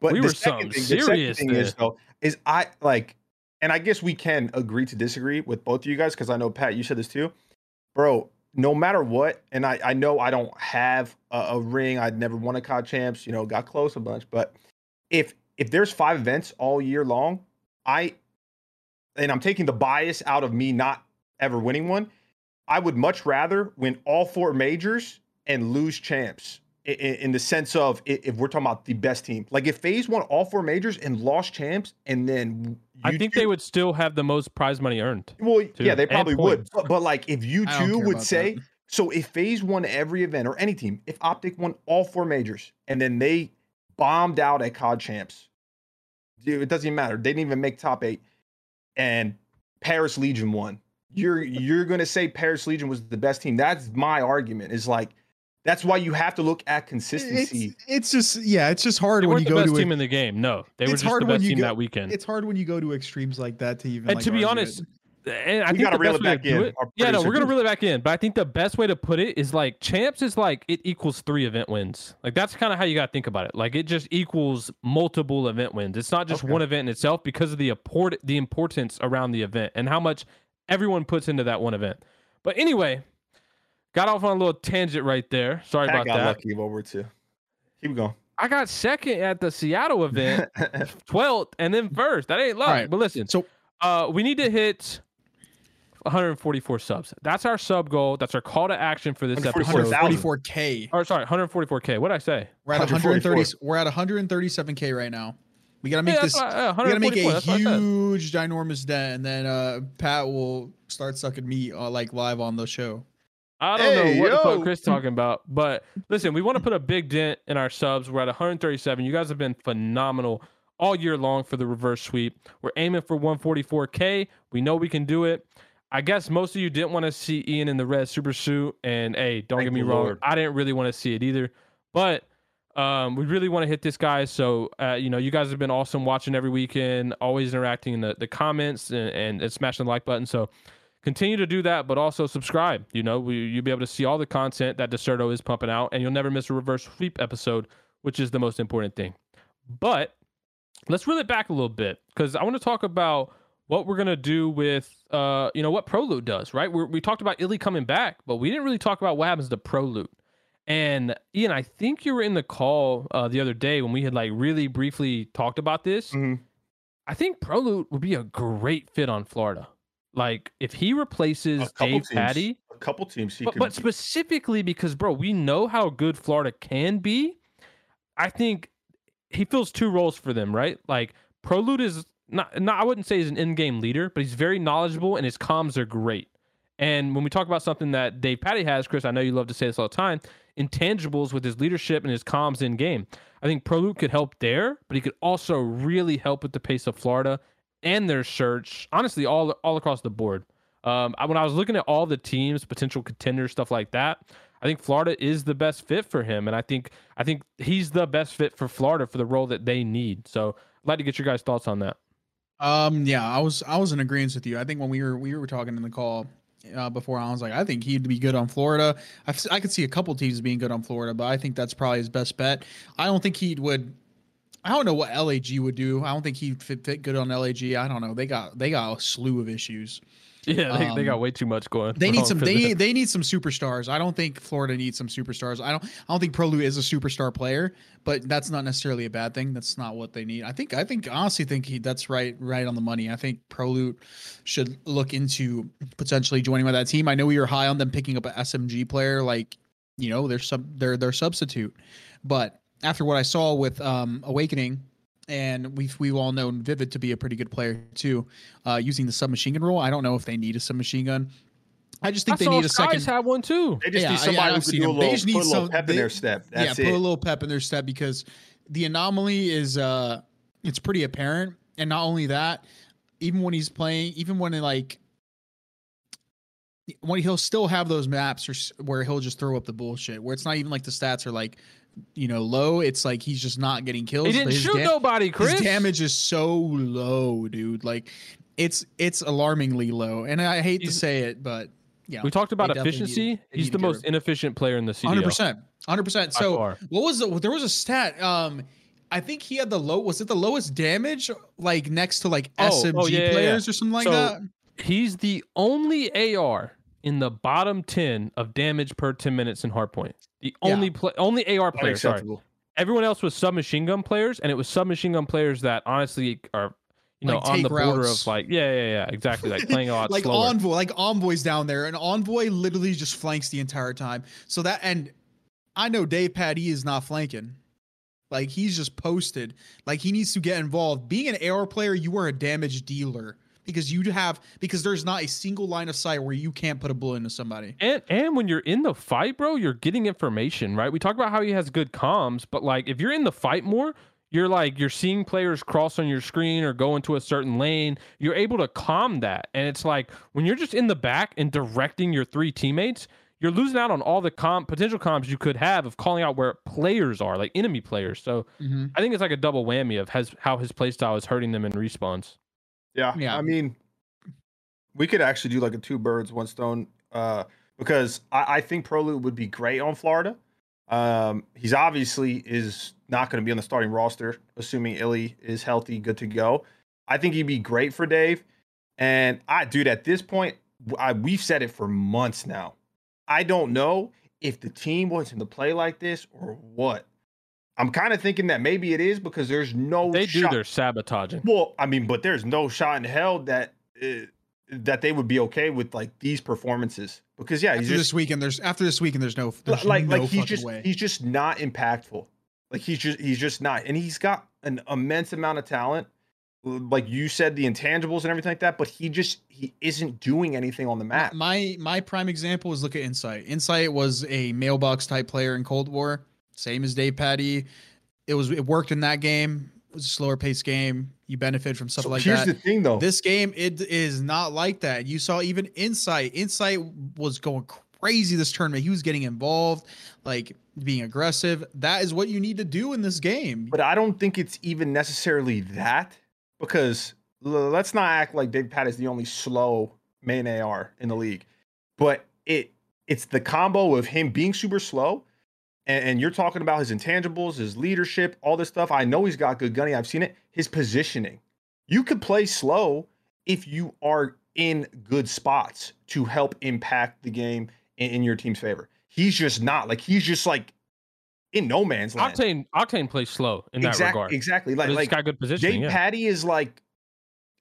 But We the were second something thing, the second serious thing is though, is I like, and I guess we can agree to disagree with both of you guys because I know Pat, you said this too, bro. No matter what, and I I know I don't have a, a ring. I'd never won a COD champs. You know, got close a bunch, but if if there's five events all year long, I and I'm taking the bias out of me not ever winning one. I would much rather win all four majors and lose champs in, in the sense of if we're talking about the best team. Like if FaZe won all four majors and lost champs, and then I think two- they would still have the most prize money earned. Well, too, yeah, they probably would. But, but like if you I two would say that. So if FaZe won every event or any team, if Optic won all four majors and then they bombed out at COD champs, dude, it doesn't even matter. They didn't even make top eight, and Paris Legion won. You're you're gonna say Paris Legion was the best team. That's my argument. Is like that's why you have to look at consistency. It's, it's just yeah, it's just hard They when weren't the best to team a, in the game. No, they were just hard the when best you team go- that weekend. it's hard when you go to extremes like that to even. and like, to be honest, it. and I We think gotta the reel best it way to back do in. it. Yeah, no, we're gonna reel it back in. But I think the best way to put it is like champs is like it equals three event wins. Like that's kind of how you gotta think about it. Like it just equals multiple event wins. It's not just Okay. one event in itself because of the import the importance around the event and how much everyone puts into that one event. But anyway, got off on a little tangent right there. Sorry Pat about got that. lucky over War II. Keep going. I got second at the Seattle event, twelfth, and then first. That ain't luck. Right. But listen, So- uh, we need to hit 144 subs. That's our sub goal. That's our call to action for this episode. 144,000. 144k. Or sorry, 144k. What did I say? We're at 130. We're at 137k right now. We gotta make Yeah, this. what I- yeah, We gotta make a that's what I said. huge, ginormous dent, and then uh, Pat will start sucking meat uh, like live on the show. I don't Hey, know what the fuck Chris is talking about, but listen, we want to put a big dent in our subs. We're at 137. You guys have been phenomenal all year long for the reverse sweep. We're aiming for 144k. We know we can do it. I guess most of you didn't want to see Ian in the red super suit, and hey, don't Thank get me the wrong, Lord. I didn't really want to see it either, but. Um, we really want to hit this guy. So, uh, you know, you guys have been awesome watching every weekend, always interacting in the, the comments and, and, and smashing the like button. So, continue to do that, but also subscribe. You know, we, you'll be able to see all the content that Dexerto is pumping out, and you'll never miss a reverse sweep episode, which is the most important thing. But let's reel it back a little bit because I want to talk about what we're gonna do with, uh, you know, what Prolute does. Right? we we talked about Illey coming back, but we didn't really talk about what happens to Prolute. And Ian, I think you were in the call uh, the other day when we had like really briefly talked about this. Mhm. I think Prolute would be a great fit on Florida. Like if he replaces Dave teams. Patty, A couple teams. He but, but specifically because bro, we know how good Florida can be. I think he fills two roles for them, right? Like Prolute is not, not I wouldn't say he's an in-game leader, but he's very knowledgeable and his comms are great. And when we talk about something that Davpadie has, Chris, I know you love to say this all the time, intangibles with his leadership and his comms in game. I think Prolute could help there, but he could also really help with the pace of Florida and their search. Honestly, all all across the board. Um, I, when I was looking at all the teams, potential contenders, stuff like that, I think Florida is the best fit for him, and I think I think he's the best fit for Florida for the role that they need. So, I'd like to get your guys' thoughts on that. Um, yeah, I was I was in agreement with you. I think when we were we were talking in the call uh, before, I was like, I think he'd be good on Florida. I, I could see a couple teams being good on Florida, but I think that's probably his best bet. I don't think he would. I don't know what LAG would do. I don't think he'd fit, fit good on LAG. I don't know. They got they got a slew of issues. Yeah, they, they got Um, way too much going. They need some. They them. they need some superstars. I don't think Florida needs some superstars. I don't. I don't think Prolute is a superstar player, but that's not necessarily a bad thing. That's not what they need. I think. I think. Honestly, think he. That's right. Right on the money. I think Prolute should look into potentially joining with that team. I know we were high on them picking up an SMG player, like you know, their sub their their substitute, but after what I saw with um Awakening. And we've we've all known Vivid to be a pretty good player too, uh, using the submachine gun role. I don't know if they need a submachine gun. I just I think they saw need a Skies second. have one too. they just yeah, need somebody I've who could seen do a them. They little, just need put a little some- pep they- in their step. That's yeah, it. put a little pep in their step because the anomaly is uh it's pretty apparent. And not only that, even when he's playing, even when like when he'll still have those maps or where he'll just throw up the bullshit, where it's not even like the stats are like, you know, low. It's like he's just not getting killed. He didn't his shoot dam- nobody, Chris. His damage is so low, dude. Like it's it's alarmingly low. And I hate He's- to say it, but yeah. We talked about efficiency. need- He's the most inefficient player in the CDL. Hundred percent, hundred percent. So far. what was the? There was a stat. Um, I think he had the low. Was it the lowest damage? Like next to like Oh, SMG oh, yeah, yeah, players or something like So, that. He's the only AR in the bottom ten of damage per ten minutes in hardpoint. The Yeah. only play, only AR player. Sorry, everyone else was submachine gun players, and it was submachine gun players that honestly are, you know, Like, on the border routes. of like, yeah, yeah, yeah, exactly, like playing a lot like slower. envoy, like envoys down there, and envoy literally just flanks the entire time. So that and I know Davpadie is not flanking. Like he's just posted. Like he needs to get involved. Being an AR player, you are a damage dealer. Because you have because there's not a single line of sight where you can't put a bullet into somebody. And and when you're in the fight, bro, you're getting information, right? We talk about how he has good comms, but like if you're in the fight more, you're like you're seeing players cross on your screen or go into a certain lane. You're able to calm that. And it's like when you're just in the back and directing your three teammates, you're losing out on all the com potential comms you could have of calling out where players are, like enemy players. So Mm-hmm. I think it's like a double whammy of has how his playstyle is hurting them in respawns. Yeah. Yeah. I mean, we could actually do like a two birds, one stone, uh, because I, I think Prolute would be great on Florida. Um, he's obviously is not going to be on the starting roster, assuming Illey is healthy, good to go. I think he'd be great for Dave. And I, dude, at this point, I, we've said it for months now. I don't know if the team wants him to play like this or what. I'm kind of thinking that maybe it is because there's no They do shot- their sabotaging. well, I mean, but there's no shot in hell that uh, that they would be okay with like these performances because yeah, After he's just this weekend, there's after this weekend, there's no there's like no like he's just way. he's just not impactful. Like he's just he's just not, and he's got an immense amount of talent. Like you said, the intangibles and everything like that, but he just he isn't doing anything on the map. My my prime example is look at Insight. Insight was a mailbox type player in Cold War, same as Davpadie. It was it worked in that game. It was a slower paced game. You benefit from stuff So like here's that. the thing, though. This game it is not like that. You saw even Insight. Insight was going crazy this tournament. He was getting involved, like being aggressive. That is what you need to do in this game. But I don't think it's even necessarily that because l- let's not act like Big Pat is the only slow main AR in the league. But it it's the combo of him being super slow and, and you're talking about his intangibles, his leadership, all this stuff. I know he's got good gunning. I've seen it. His positioning. You could play slow if you are in good spots to help impact the game in, in your team's favor. He's just not like he's just like in no man's land. Octane Octane plays slow in that regard. exactly. Like he's like got good positioning. Jay Yeah. Patty is like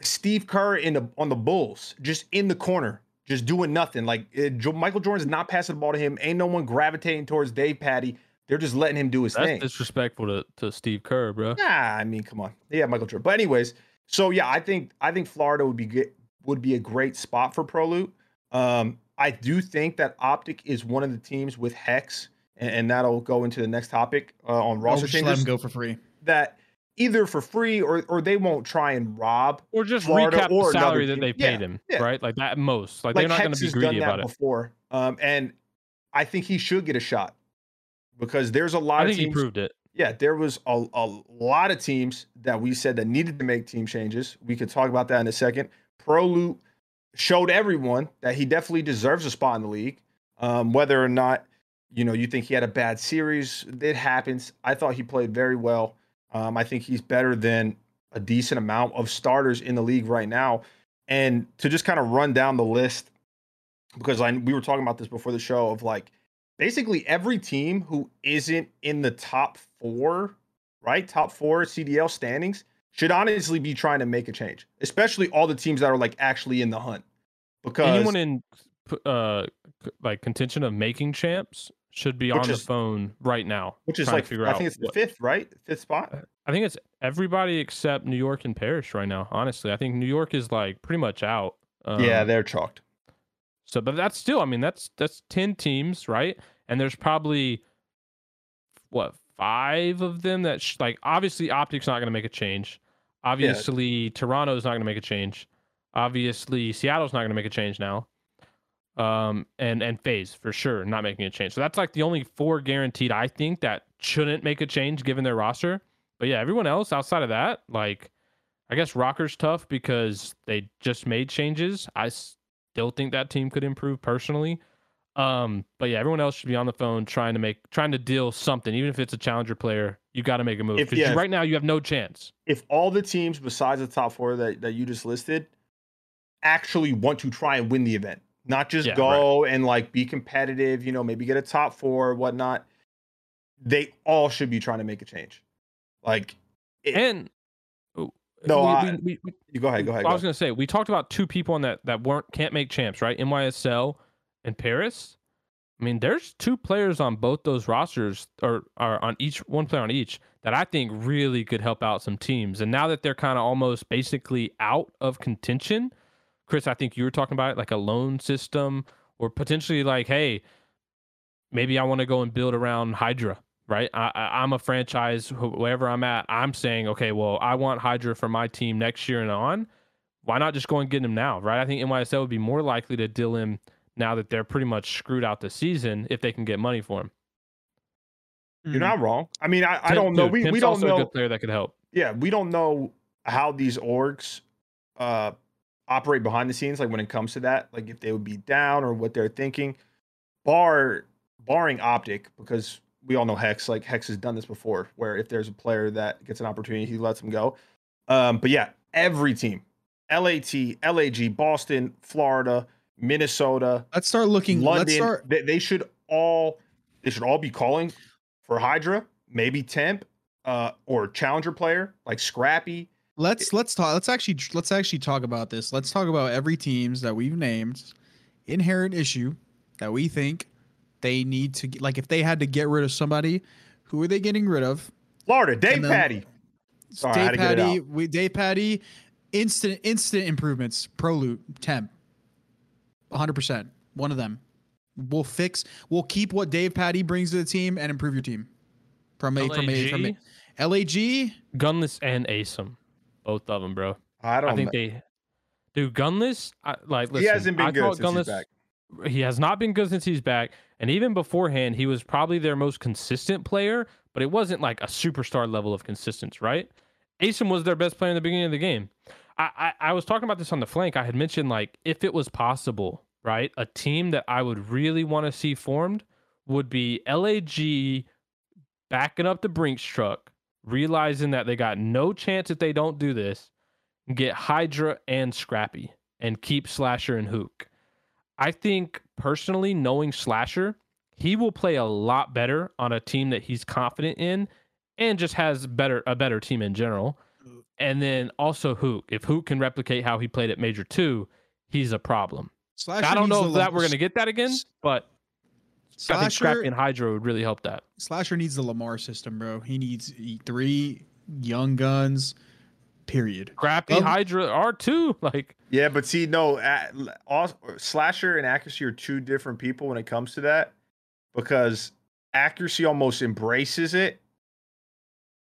Steve Kerr in the on the Bulls, just in the corner, just doing nothing. Like uh, Jo- Michael Jordan's not passing the ball to him. Ain't no one gravitating towards Davpadie. They're just letting him do his That's thing. disrespectful to, to Steve Kerr, bro. Nah, I mean, come on. Yeah, Michael Jordan. But anyways, so yeah, I think I think Florida would be good, would be a great spot for Prolute. Um, I do think that Optic is one of the teams with Hex, and, and that'll go into the next topic uh, on Or roster just let changes. him go for free. That either for free or or they won't try and rob. Or just Florida recap or the salary that they Yeah, paid him, yeah. right? Like that most. Like, Like they're not going to be greedy done that about it. before, um, and I think he should get a shot because there's a lot I of think he teams. proved it. yeah, there was a, a lot of teams that we said that needed to make team changes. We could talk about that in a second. Prolute showed everyone that he definitely deserves a spot in the league. Um, whether or not you know you think he had a bad series, it happens. I thought he played very well. Um, I think he's better than a decent amount of starters in the league right now. And to just kind of run down the list, because I we were talking about this before the show of like basically every team who isn't in the top four, right? Top four CDL standings should honestly be trying to make a change, especially all the teams that are like actually in the hunt. Because Anyone in uh like contention of making champs should be Which on the phone right now. which is like I think it's the fifth, right? Fifth spot. I think it's everybody except New York and Paris right now. Honestly, I think New York is like pretty much out. Um, yeah, they're chalked. So, but that's still, I mean, that's that's ten teams, right? And there's probably what five of them that sh- like obviously Optic's not going to make a change. Obviously, Toronto's not going to make a change. Obviously, Seattle's not going to make a change now. Um, and and FaZe for sure not making a change. So that's like the only four guaranteed I think that shouldn't make a change given their roster. But yeah, everyone else outside of that, like I guess Rokkr's tough because they just made changes. I still think that team could improve personally. Um, but yeah, everyone else should be on the phone trying to make trying to deal something, even if it's a challenger player. You got to make a move because yeah, right now you have no chance. If all the teams besides the top four that, that you just listed actually want to try and win the event, not just Yeah, go and like be competitive, you know, maybe get a top four, or whatnot, they all should be trying to make a change. Like, it- And oh, No, we, I- we, we, you go ahead, go ahead. I Go was gonna say we talked about two people on that that weren't can't make champs, right? NYSL and Paris. I mean, there's two players on both those rosters, or, or on each one player on each that I think really could help out some teams. And now that they're kind of almost basically out of contention, Chris, I think you were talking about it, like a loan system, or potentially like, hey, maybe I want to go and build around Hydra, right? I, I, I'm a franchise, wh- wherever I'm at, I'm saying, okay, well, I want Hydra for my team next year and on. Why not just go and get him now, right? I think NYSL would be more likely to deal him now that they're pretty much screwed out the season if they can get money for him. You're not wrong. I mean, I, I don't know. dude, We, we don't also a know. good player that could help. Yeah, we don't know how these orgs uh operate behind the scenes, like when it comes to that, like if they would be down or what they're thinking. Bar barring optic, because we all know Hex, like Hex has done this before, where if there's a player that gets an opportunity, he lets them go. Um, but yeah, every team, LAT, LAG, Boston, Florida, Minnesota, Let's start looking. London, Let's start. they, they should all they should all be calling for Hydra, maybe Temp, uh, or challenger player like Scrappy. Let's let's talk. Let's actually let's actually talk about this. Let's talk about every teams that we've named. Inherent issue that we think they need to like if they had to get rid of somebody, who are they getting rid of? Florida, Dave then- Patty. Sorry, I had Dave to get it Patty, out. we Davpadie, instant instant improvements. Prolute temp, hundred percent. One of them. We'll fix. We'll keep what Davpadie brings to the team and improve your team. From a from a from LAG, a LAG. Gunless and ASIM, both of them, bro. I don't I think know. they, dude, Gunless. I, like, listen, he hasn't been I good since he's back. he has not been good since he's back. And even beforehand, he was probably their most consistent player, but it wasn't like a superstar level of consistency, right? Asim was their best player in the beginning of the game. I, I, I was talking about this on the flank. I had mentioned like if it was possible, right? A team that I would really want to see formed would be LAG backing up the Brinks truck, realizing that they got no chance if they don't do this, get Hydra and Scrappy and keep Slasher and Huke. I think personally, knowing Slasher, he will play a lot better on a team that he's confident in and just has better a better team in general. And then also Huke. If Huke can replicate how he played at Major Two, he's a problem. Slasher I don't know if that we're gonna get that again, but I think Slasher, Scrappy and Hydra would really help that. Slasher needs the Lamar system, bro. He needs three young guns. Period. Scrappy, Um, Hydra are two. Like Yeah, but see, no, a- all, slasher and accuracy are two different people when it comes to that, because accuracy almost embraces it.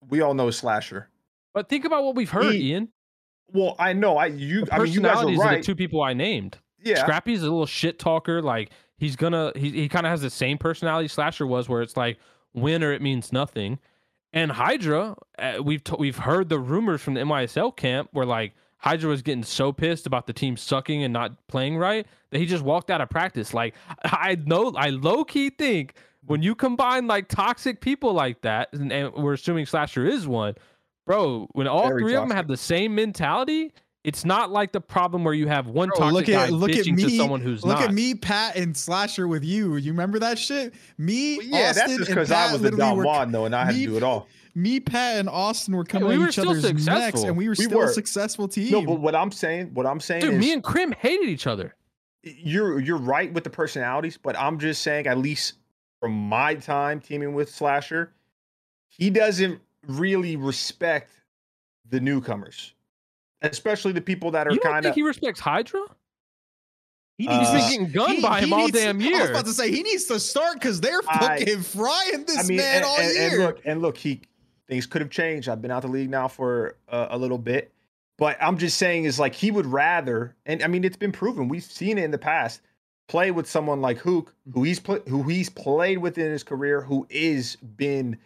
We all know slasher. But think about what we've heard, He- Ian. Well, I know. I you. The I mean, you guys are personalities of right. the two people I named. yeah, Scrappy's a little shit talker. Like he's gonna he he kind of has the same personality Slasher was, where it's like win or it means nothing. And Hydra, uh, we've t- we've heard the rumors from the NYSL camp where like Hydra was getting so pissed about the team sucking and not playing right that he just walked out of practice. Like I know, I low key think when you combine like toxic people like that, and, and we're assuming Slasher is one, bro. When all Very three of them have the same mentality, it's not like the problem where you have one Bro, toxic look guy at look at me. to someone who's look not. at me, Pat, and Slasher with you. You remember that shit? Me, Well, yeah, that's Austin, just and because I was the literally Don Juan though, and I had me- to do it all. Me, Pat, and Austin were coming we at were each still other's necks, successful. and we were We still were. a successful team. No, but what I'm saying, what I'm saying Dude, is, me and Crim hated each other. you're you're right with the personalities, but I'm just saying, at least from my time teaming with Slasher, he doesn't really respect the newcomers, especially the people that are You don't kind think of. he respects Hydra? He, Uh, he's been getting gunned He- by him all needs- damn year. I was about to say he needs to start because they're I- fucking frying this I mean, man and, all and- year. and look, and look, he things could have changed. I've been out the league now for uh, a little bit, but I'm just saying is like he would rather, and I mean it's been proven. We've seen it in the past. Play with someone like Huke, who he's pl- who he's played with in his career, who is been,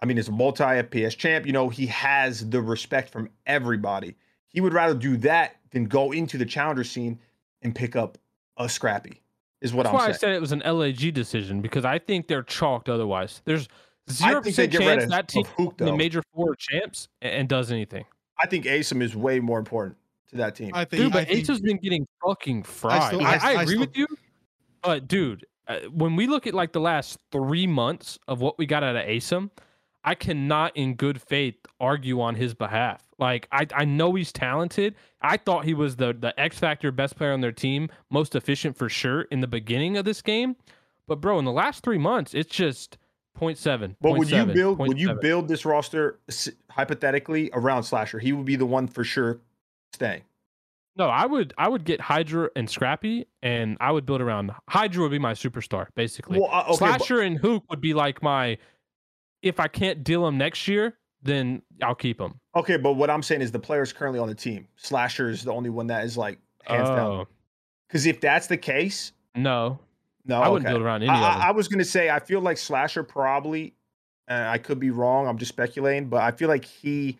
I mean, is a multi FPS champ. You know, he has the respect from everybody. He would rather do that than go into the challenger scene and pick up a scrappy. Is what That's I'm why I said it was an LAG decision because I think they're chalked otherwise. There's zero I think they percent chance of, that team of Huke the major four champs and, and does anything. I think Asim is way more important to that team. I think, Dude, I but think Ace has been getting fucking fried. I, still- I, I- I agree still- with you, but dude, uh, when we look at like the last three months of what we got out of Asim, I cannot, in good faith, argue on his behalf. Like I, I know he's talented. I thought he was the the X factor best player on their team, most efficient for sure in the beginning of this game. But bro, in the last three months, it's just 0.7. But would you 0.7, build would you 0.7. build this roster hypothetically around Slasher? He would be the one for sure staying. No, I would I would get Hydra and Scrappy, and I would build around Hydra would be my superstar basically. Well, uh, okay, but- Slasher and Hook would be like my. If I can't deal them next year, then I'll keep them. Okay, but what I'm saying is the players currently on the team. Slasher is the only one that is like hands down. Oh Because if that's the case, no, no, I wouldn't okay. build around any I, of them. I, I was gonna say I feel like Slasher probably, and I could be wrong. I'm just speculating, but I feel like he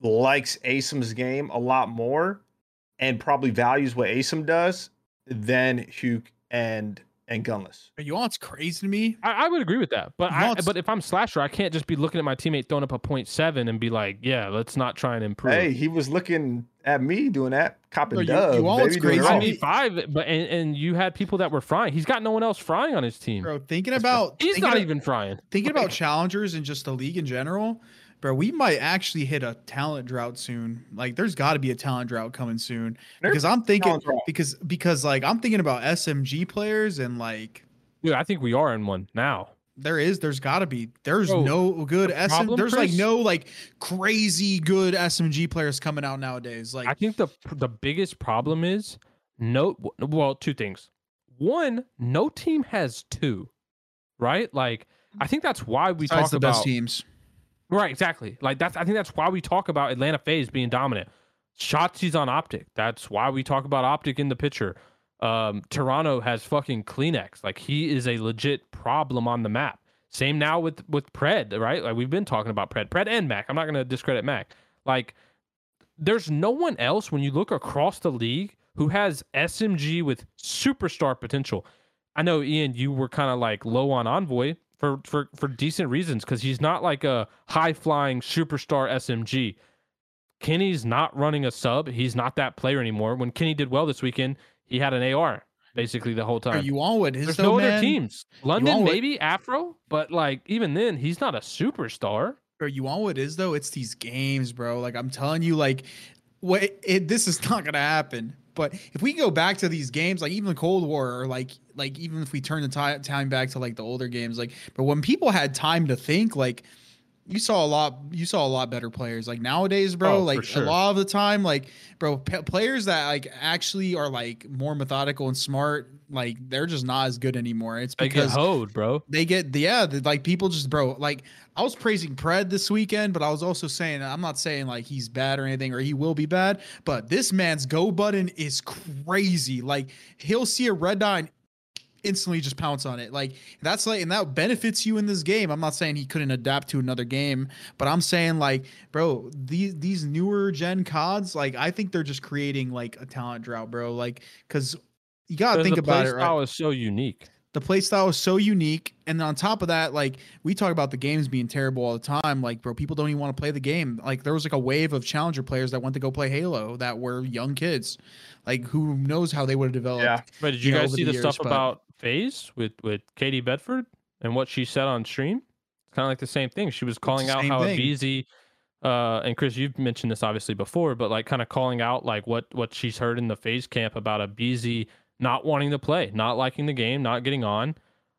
likes Asim's game a lot more, and probably values what Asim does than Huke and and Gunless. You know what's crazy to me? I, I would agree with that, but I, but if I'm slasher, I can't just be looking at my teammate throwing up a point seven and be like, yeah, let's not try and improve. Hey, he was looking at me doing that, copping Bro, you- dub. you all it's doing it crazy I to all. me- mean five, but and, and you had people that were frying. He's got no one else frying on his team. Bro, thinking That's about He's thinking not of- even frying. thinking about challengers and just the league in general, bro, we might actually hit a talent drought soon. Like, there's got to be a talent drought coming soon There's because I'm thinking because because like I'm thinking about SMG players and like Dude, I think we are in one now. there is there's got to be there's Bro, no good SM problem, there's like no like crazy good SMG players coming out nowadays. Like I think the the biggest problem is no. Well, two things. One, no team has two, right? Like I think that's why we talk the about best teams. Right. Exactly. Like that's I think that's why we talk about Atlanta FaZe being dominant. Shotzzy's on Optic. That's why we talk about Optic in the picture. Um, Toronto has fucking CleanX. Like he is a legit problem on the map. Same now with with Pred, right? Like we've been talking about Pred, Pred and Mack. I'm not gonna discredit Mack. Like there's no one else when you look across the league who has SMG with superstar potential. I know Ian, you were kind of like low on Envoy for for for decent reasons because he's not like a high flying superstar SMG. Kenny's not running a sub. He's not that player anymore. When Kenny did well this weekend, he had an AR basically the whole time. Are you on with his There's no man? other teams. London, maybe Afro, but like even then, he's not a superstar. Are you want what is though? It's these games, bro. Like I'm telling you, like what it, this is not gonna happen. But if we go back to these games, like even the Cold War, or like like even if we turn the ti- time back to like the older games, like but when people had time to think, like you saw a lot, you saw a lot better players. Like nowadays, bro, Oh, like sure. a lot of the time, like bro, p- players that like actually are like more methodical and smart, like they're just not as good anymore. It's They get because hoed, bro. they get yeah the, like people just bro like i was praising pred this weekend but i was also saying i'm not saying like he's bad or anything or he will be bad but this man's go button is crazy like he'll see a red dot instantly just pounce on it. Like that's like and that benefits you in this game. I'm not saying he couldn't adapt to another game but i'm saying like bro these these newer gen cods like i think they're just creating like a talent drought bro. Like because you gotta think the about play it right? style is so unique. the playstyle is so unique and then on top of that like we talk about the games being terrible all the time. Like bro people don't even want to play the game. Like there was like a wave of challenger players that went to go play halo that were young kids like who knows how they would have developed Yeah. But did you, you guys over see the the, years, stuff but- about FaZe with with Katie Bedford and what she said on stream? It's kind of like the same thing. She was calling out how thing. Abezy, uh, and Chris, you've mentioned this obviously before, but like kind of calling out like what what she's heard in the FaZe camp about Abezy not wanting to play, not liking the game, not getting on.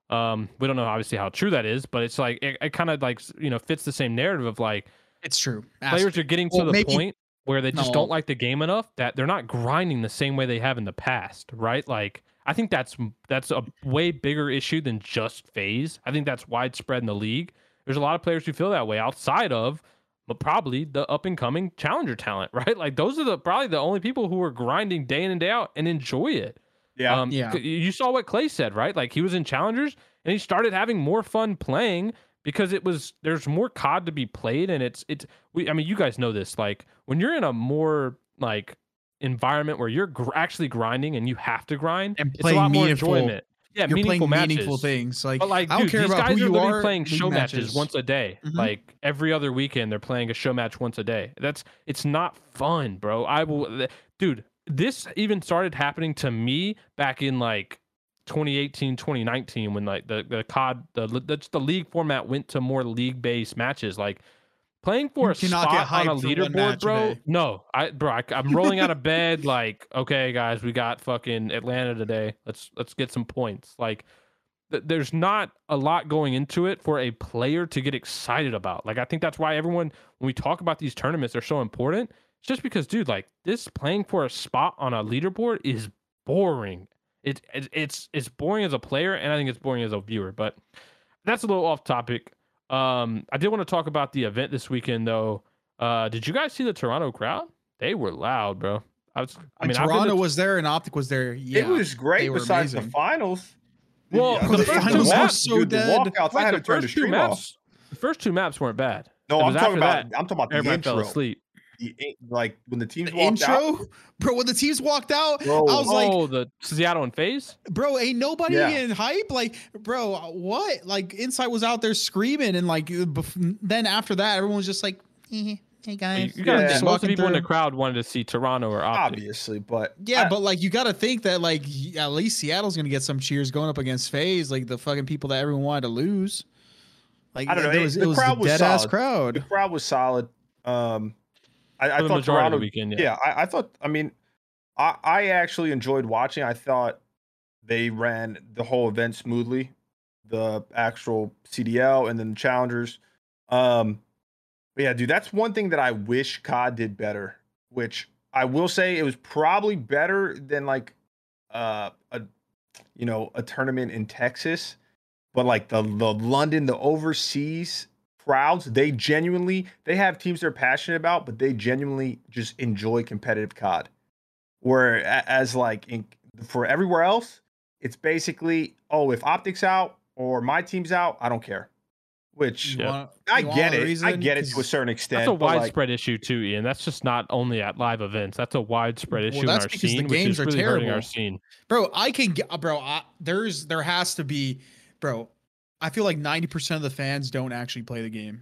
Um, we don't know obviously how true that is, but it's like it, it kind of like you know fits the same narrative of like it's true Ask- players are getting to Well, the maybe- point where they just No. don't like the game enough that they're not grinding the same way they have in the past, right? Like I think that's that's a way bigger issue than just FaZe. I think that's widespread in the league. There's a lot of players who feel that way outside of but probably the up and coming challenger talent, right? Like those are the probably the only people who are grinding day in and day out and enjoy it. Yeah. Um, Yeah. You saw what Clay said, right? Like he was in challengers and he started having more fun playing because it was there's more COD to be played and it's it's we I mean you guys know this like when you're in a more like environment where you're gr- actually grinding and you have to grind And it's a lot more meaningful- enjoyment. Yeah, you're meaningful playing matches. meaningful things like, But like, i don't dude, care these about guys who are you are playing show matches. once a day. Mhm. Like every other weekend, they're playing a show match once a day. That's it's not fun, bro. I will, dude. This even started happening to me back in like 2018, 2019, when like the the COD the the, the league format went to more league based matches. Like playing for You a spot on a hyped for one leaderboard, bro. day. No, I bro, I, I'm rolling out of bed like, okay, guys, we got fucking Atlanta today. Let's let's get some points. Like th- there's not a lot going into it for a player to get excited about. Like I think that's why everyone when we talk about these tournaments they're so important. It's just because, dude, like this playing for a spot on a leaderboard is boring. It's it's it's boring as a player, and I think it's boring as a viewer. But that's a little off topic. Um, I did want to talk about the event this weekend, though. Uh, did you guys see the Toronto crowd? They were loud, bro. I was. I mean, Toronto was there and Optic was there. Yeah, it was great. Besides amazing. the finals. Well, yeah, the, the finals were so dude, dead. The walkouts, I had to turn the stream maps, off. The first two maps weren't bad. No, I'm talking about. That, I'm talking about the everybody intro. fell asleep. The, like when the teams the walked intro, out, bro. When the teams walked out, bro. I was like, "Oh, the Seattle and FaZe, bro." Ain't nobody yeah. in hype, like, bro. What? Like, Insight was out there screaming, and like, then after that, everyone was just like, eh. Hey guys, you, you yeah. most of people through. in the crowd wanted to see Toronto or Optic. obviously, but yeah, I, but like you got to think that like at least Seattle's gonna get some cheers going up against FaZe, like the fucking people that everyone wanted to lose. Like I don't know, it was, the it was crowd was dead solid. ass crowd. The crowd was solid. Um, I, I thought Toronto weekend, yeah, yeah I, I, thought. I mean, I I actually enjoyed watching. I thought they ran the whole event smoothly, the actual CDL and then the challengers. Um, but yeah, dude, that's one thing that I wish COD did better. Which I will say it was probably better than like uh, a you know a tournament in Texas, but like the the London, the overseas crowds, they genuinely they have teams they're passionate about, but they genuinely just enjoy competitive COD. Where as like in, for everywhere else, it's basically oh if optics out or my team's out, I don't care. Which yeah. I get it. Reason? I get it to a certain extent. That's a widespread like, issue too, Ian. That's just not only at live events. That's a widespread issue well, in our scene, which is really terrible. hurting our scene. Bro, I can get, bro. I, there's there has to be, bro. I feel like ninety percent of the fans don't actually play the game,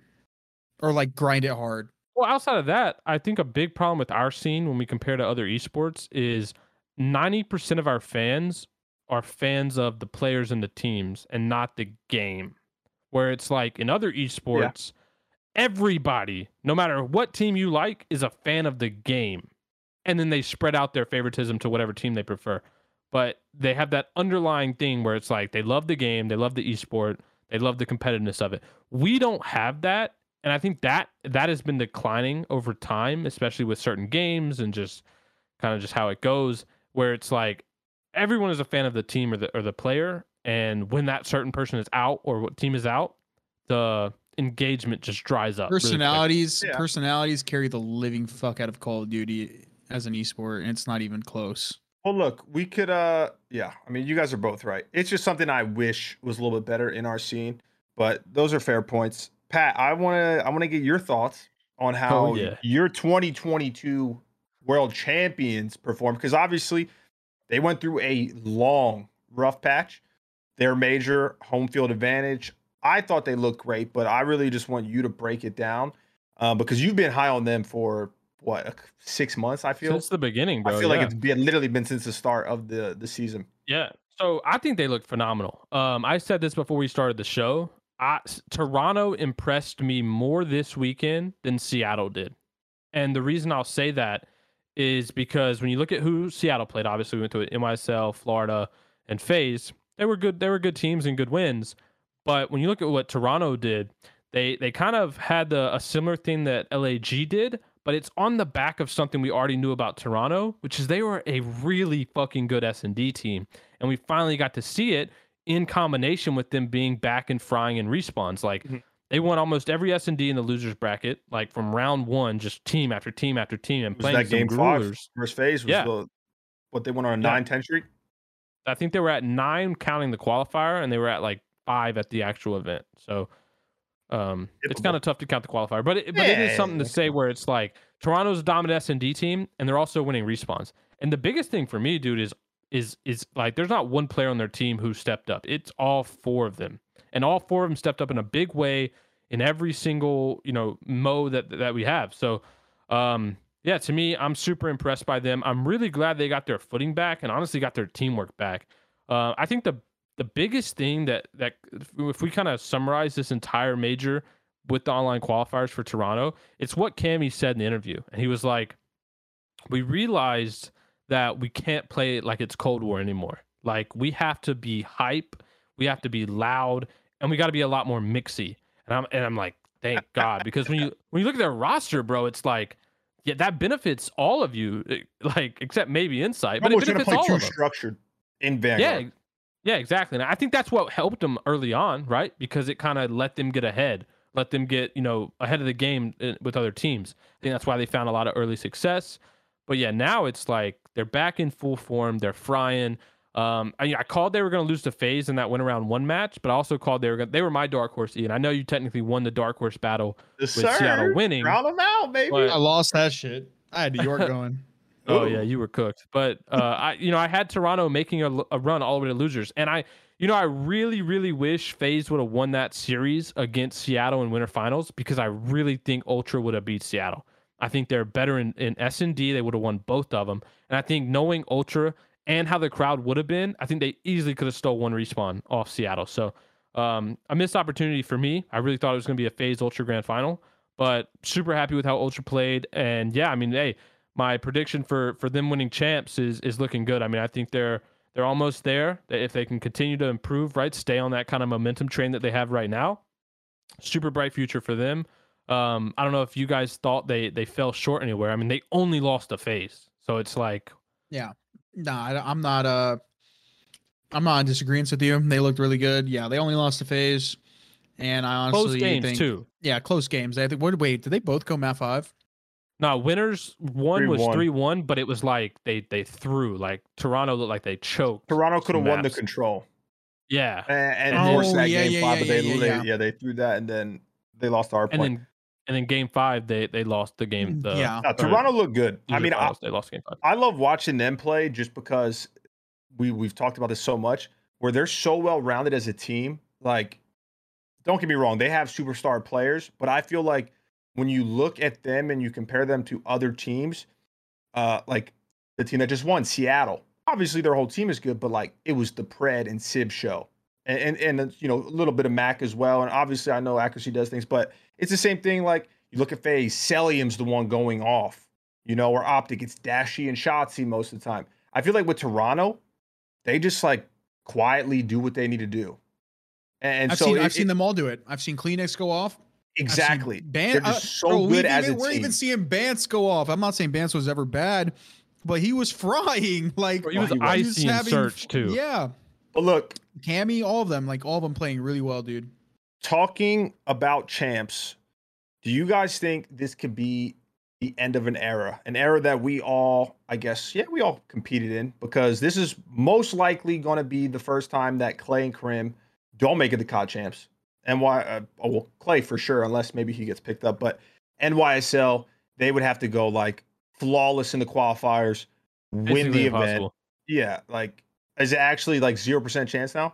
or like grind it hard. Well, outside of that, I think a big problem with our scene when we compare to other esports is ninety percent of our fans are fans of the players and the teams, and not the game where it's like in other esports, yeah. everybody, no matter what team you like, is a fan of the game. And then they spread out their favoritism to whatever team they prefer. But they have that underlying thing where it's like they love the game, they love the esport, they love the competitiveness of it. We don't have that. And I think that that has been declining over time, especially with certain games and just kind of just how it goes, where it's like everyone is a fan of the team or the or the player, and when that certain person is out or what team is out, the engagement just dries up. Personalities, really yeah. personalities carry the living fuck out of Call of Duty as an esport, and it's not even close. Well, look, we could, uh, yeah. I mean, you guys are both right. It's just something I wish was a little bit better in our scene, but those are fair points. Pat, I want to, I want to get your thoughts on how oh, yeah. your 2022 world champions performed because obviously they went through a long rough patch their major home field advantage. I thought they looked great, but I really just want you to break it down uh, because you've been high on them for what six months. I feel since the beginning, bro. I feel yeah. like it's been literally been since the start of the the season. Yeah. So I think they look phenomenal. Um, I said this before we started the show. I, Toronto impressed me more this weekend than Seattle did, and the reason I'll say that is because when you look at who Seattle played, obviously we went to NYSL, Florida, and FaZe. they were good. They were good teams and good wins. But when you look at what Toronto did, they they kind of had the, a similar thing that LAG did, but it's on the back of something we already knew about Toronto, which is they were a really fucking good S and D team, and we finally got to see it in combination with them being back and frying and respawns. Like mm-hmm. they won almost every S and D in the losers bracket, like from round one, just team after team after team, and was playing that game five first phase was yeah. the, what they went on a yeah. 9-10 streak. I think they were at nine counting the qualifier, and they were at like five at the actual event. So um, it's kind of tough to count the qualifier, but it, but yeah, it is something to say where it's like Toronto's a dominant S and D team, and they're also winning respawns. And the biggest thing for me, dude, is is is like there's not one player on their team who stepped up. It's all four of them, and all four of them stepped up in a big way in every single you know mode that that we have. So um, yeah, to me, I'm super impressed by them. I'm really glad they got their footing back and honestly got their teamwork back. Uh, I think the the biggest thing that that if we kind of summarize this entire major with the online qualifiers for Toronto, it's what Cammy said in the interview, and he was like, "We realized that we can't play it like it's Cold War anymore. Like we have to be hype, we have to be loud, and we got to be a lot more mixy." And I'm and I'm like, "Thank God," because when you when you look at their roster, bro, it's like yeah, that benefits all of you, eh, like except maybe Insight, but Almost it gonna benefits play all too of them. structured in Yeah, Vanguard. ex- yeah, exactly. And I think that's what helped them early on, right? Because it kind of let them get ahead, let them get you know ahead of the game uh, with other teams. I think that's why they found a lot of early success. But yeah, now it's like they're back in full form. They're frying. Um, I, I called they were going to lose to FaZe in that win around one match, but I also called they were gonna, they were my dark horse. Ian, I know you technically won the dark horse battle Yes, with Seattle winning. Round them out, baby. But- I lost that shit. I had New York going. Oh Ooh. yeah, you were cooked. But uh, I, you know, I had Toronto making a, a run all the way to losers, and I, you know, I really, really wish FaZe would have won that series against Seattle in winter finals because I really think Ultra would have beat Seattle. I think they're better in, in S and D. They would have won both of them, and I think knowing Ultra and how the crowd would have been, I think they easily could have stole one respawn off Seattle. So um, a missed opportunity for me. I really thought it was going to be a FaZe Ultra Grand Final, but super happy with how Ultra played, and yeah, I mean, hey my prediction for for them winning champs is is looking good. I mean, I think they're they're almost there. If they can continue to improve, right, stay on that kind of momentum train that they have right now, super bright future for them. Um, I don't know if you guys thought they they fell short anywhere. I mean, they only lost a FaZe, so it's like Yeah. Nah, I, I'm not. Uh, I'm not in disagreement with you. They looked really good. Yeah, they only lost a FaZe, and I honestly close games think, too. Yeah, close games. I think. What? Wait, did they both go Mat five? No, winners one was 3-1. three one, but it was like they they threw like Toronto looked like they choked. Toronto could have won the control Yeah, and, and Oh, forced that yeah, game yeah, five, yeah, but they, yeah, they yeah. yeah they threw that and then they lost our and point. then and then game five they they lost the game. Mm, the, Yeah. No, Toronto looked good. I loser mean, I, they lost game five. I love watching them play just because we we've talked about this so much. Where they're so well rounded as a team. Like, don't get me wrong, they have superstar players, but I feel like when you look at them and you compare them to other teams, uh, like the team that just won, Seattle. Obviously, their whole team is good, but like it was the Pred and Sib show, and and, and uh, you know a little bit of Mack as well. And obviously, I know accuracy does things, but it's the same thing. Like you look at FaZe, Cellium's the one going off, you know, or Optic, it's Dashy and Shotzzy most of the time. I feel like with Toronto, they just like quietly do what they need to do. And I've so seen. it- I've seen them all do it. I've seen CleanX go off. I've seen exactly. Ban- They're uh, just so bro, good we've as even, a We're team. even seeing Bance go off. I'm not saying Bance was ever bad, but he was frying. Like Bro, he was he was icy in having- search too. Yeah, but look, Cammy, all of them, like all of them playing really well, dude. talking about champs, do you guys think this could be the end of an era? An era that we all, I guess, yeah, we all competed in because this is most likely going to be the first time that Clay and Crim don't make it the COD champs. And why? Uh, oh, well, Clay for sure, unless maybe he gets picked up. But NYSL, they would have to go like flawless in the qualifiers, win the event. Yeah, like is it actually like zero percent chance now?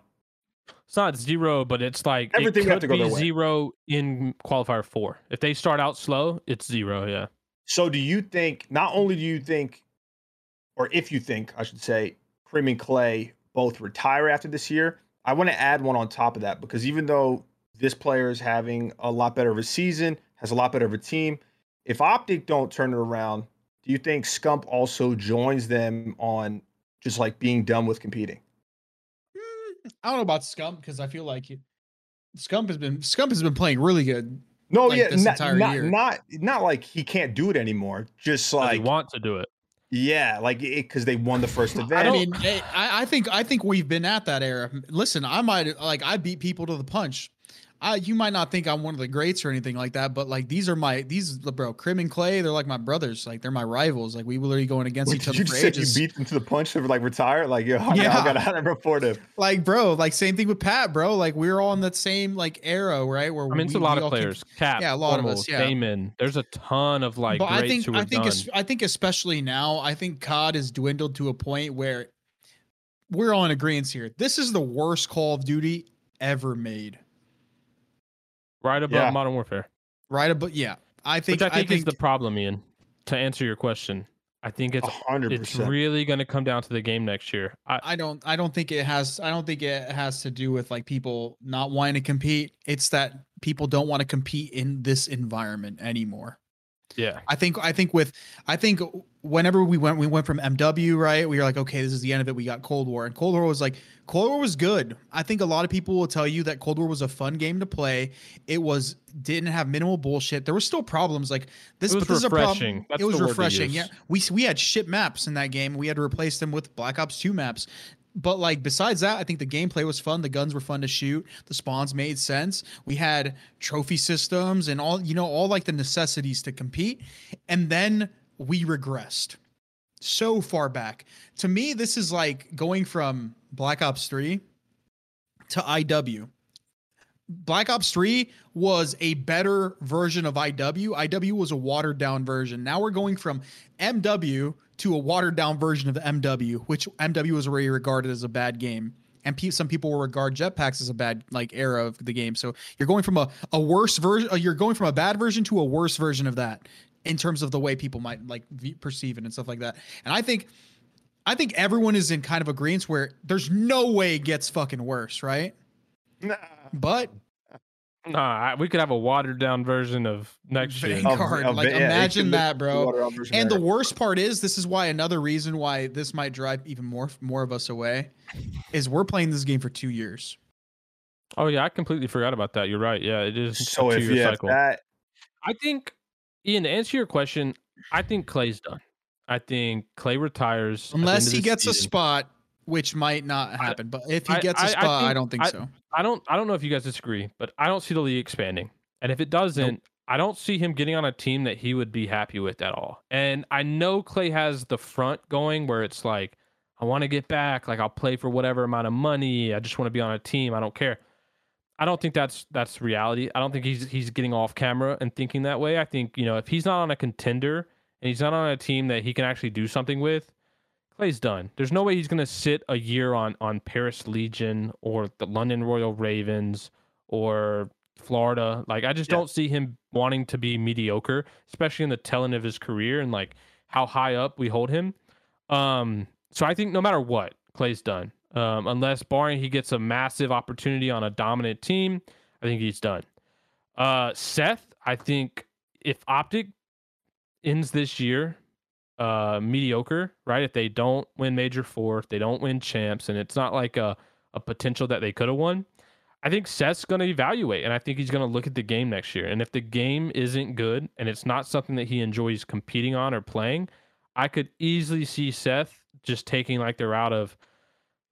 It's not zero, but it's like Everything it would have could to go be zero in qualifier four. If they start out slow, it's zero. Yeah. So do you think not only do you think, or if you think, I should say, Crim and Clay both retire after this year, I want to add one on top of that because even though this player is having a lot better of a season, has a lot better of a team, if Optic don't turn it around, do you think Scump also joins them on just like being done with competing? Mm, I don't know about Scump because I feel like it, Scump has been Scump has been playing really good. No, Like yeah, this not, entire not, year. not not like he can't do it anymore. Just Does he like want to do it. yeah, like because they won the first event. I mean, I, I think I think we've been at that era. Listen, I might like I beat people to the punch. I you might not think I'm one of the greats or anything like that, but like these are my these bro, Crim and Clay, they're like my brothers. Like they're my rivals. Like we were literally going against Wait, each did other you for just say you beat them to the punch to like retire? Like, yo, I, Yeah. I got out of report him. like bro, like same thing with Pat, bro. Like we are all in that same like era, right? Where I mean, it's we- a lot of all keep- players. Cap, Yeah, a lot of Formal, us, yeah. Damon. There's a ton of like but greats I think who I think done. es- I think especially now, I think COD has dwindled to a point where we're all in agreement here. This is the worst Call of Duty ever made. Right above Yeah. Modern Warfare, Right, but yeah, I think which I think, I is the problem, Ian. To answer your question, I think it's A hundred it's really going to come down to the game next year. I, I don't I don't think it has I don't think it has to do with like people not wanting to compete. It's that people don't want to compete in this environment anymore. yeah, I think I think with I think whenever we went, we went from MW, right? We were like, okay, this is the end of it. We got Cold War, and Cold War was like, Cold War was good. I think a lot of people will tell you that Cold War was a fun game to play. It was didn't have minimal bullshit. There were still problems like this. It was but this refreshing. Is a problem. That's it was the word to refreshing. Yeah, we we had shit maps in that game. We had to replace them with Black Ops Two maps. But like besides that, I think the gameplay was fun. The guns were fun to shoot. The spawns made sense. We had trophy systems and all you know all like the necessities to compete. And then we regressed so far back. To me, this is like going from Black Ops 3 to IW. Black Ops 3 was a better version of IW. IW was a watered down version. Now we're going from MW to a watered down version of MW, which MW was already regarded as a bad game. And pe- some people will regard jetpacks as a bad like era of the game. So you're going from a, a worse version, uh, you're going from a bad version to a worse version of that in terms of the way people might like perceive it and stuff like that. And I think, I think everyone is in kind of agreement where there's no way it gets fucking worse, right? Nah. But Nah, we could have a watered down version of next year. Vanguard. Vanguard, Of- of- like, yeah, imagine that, bro. water And there. the worst part is, this is why another reason why this might drive even more more of us away, is we're playing this game for two years. Oh yeah, I completely forgot about that. You're right. Yeah, it is so a if two-year you cycle. that, I think, Ian, to answer your question, I think Clay's done. I think Clay retires Unless he gets a spot, which might not happen. But if he I- gets a I- I spot, I, think- don't think I- so. I don't. I don't know if you guys disagree, but I don't see the league expanding. And if it doesn't, I don't see him getting on a team that he would be happy with at all. And I know Clay has the front going where it's like, I want to get back. Like I'll play for whatever amount of money. I just want to be on a team. I don't care. I don't think that's that's reality. I don't think he's he's getting off camera and thinking that way. I think you know if he's not on a contender and he's not on a team that he can actually do something with, Clay's done. There's no way he's going to sit a year on on Paris Legion or the London Royal Ravens or Florida. Like I just Yeah. don't see him wanting to be mediocre, especially in the telling of his career and like how high up we hold him. Um, so I think no matter what, Clay's done. Um, unless barring he gets a massive opportunity on a dominant team, I think he's done. Uh, Seth, I think if Optic ends this year uh mediocre, right? If they don't win Major Four, if they don't win champs, and it's not like a, a potential that they could have won, I think Seth's gonna evaluate and I think he's gonna look at the game next year. And if the game isn't good and it's not something that he enjoys competing on or playing, I could easily see Seth just taking like the route of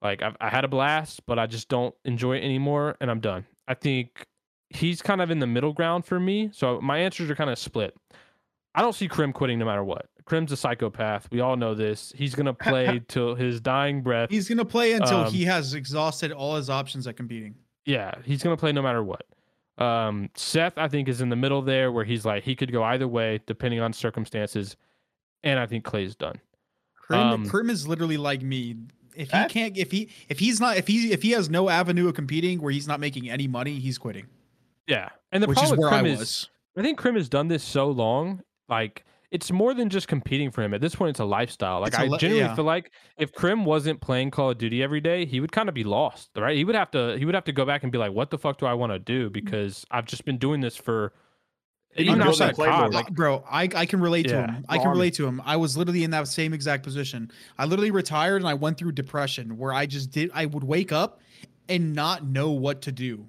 like I've, I had a blast, but I just don't enjoy it anymore, and I'm done. I think he's kind of in the middle ground for me. So my answers are kind of split. I don't see Crim quitting no matter what. Crim's a psychopath. We all know this. He's gonna play till his dying breath. He's gonna play until Um, he has exhausted all his options at competing. Yeah, he's gonna play no matter what. Um, Seth, I think, is in the middle there where he's like he could go either way depending on circumstances, and I think Clay's done. Crim, Um, Crim is literally like me. If he can't, if he if he's not, if he if he has no avenue of competing where he's not making any money, he's quitting. Yeah, and the which is problem where with I Crim is. I think Crim has done this so long, like it's more than just competing for him. At this point, it's a lifestyle. Like a I genuinely yeah. feel like if Crim wasn't playing Call of Duty every day, he would kind of be lost, right? He would have to he would have to go back and be like, "What the fuck do I want to do?" Mm. Because I've just been doing this for even built outside that. COD. Like, bro, I, I can relate to him. I can relate to him. I was literally in that same exact position. I literally retired and I went through depression where I just did. I would wake up and not know what to do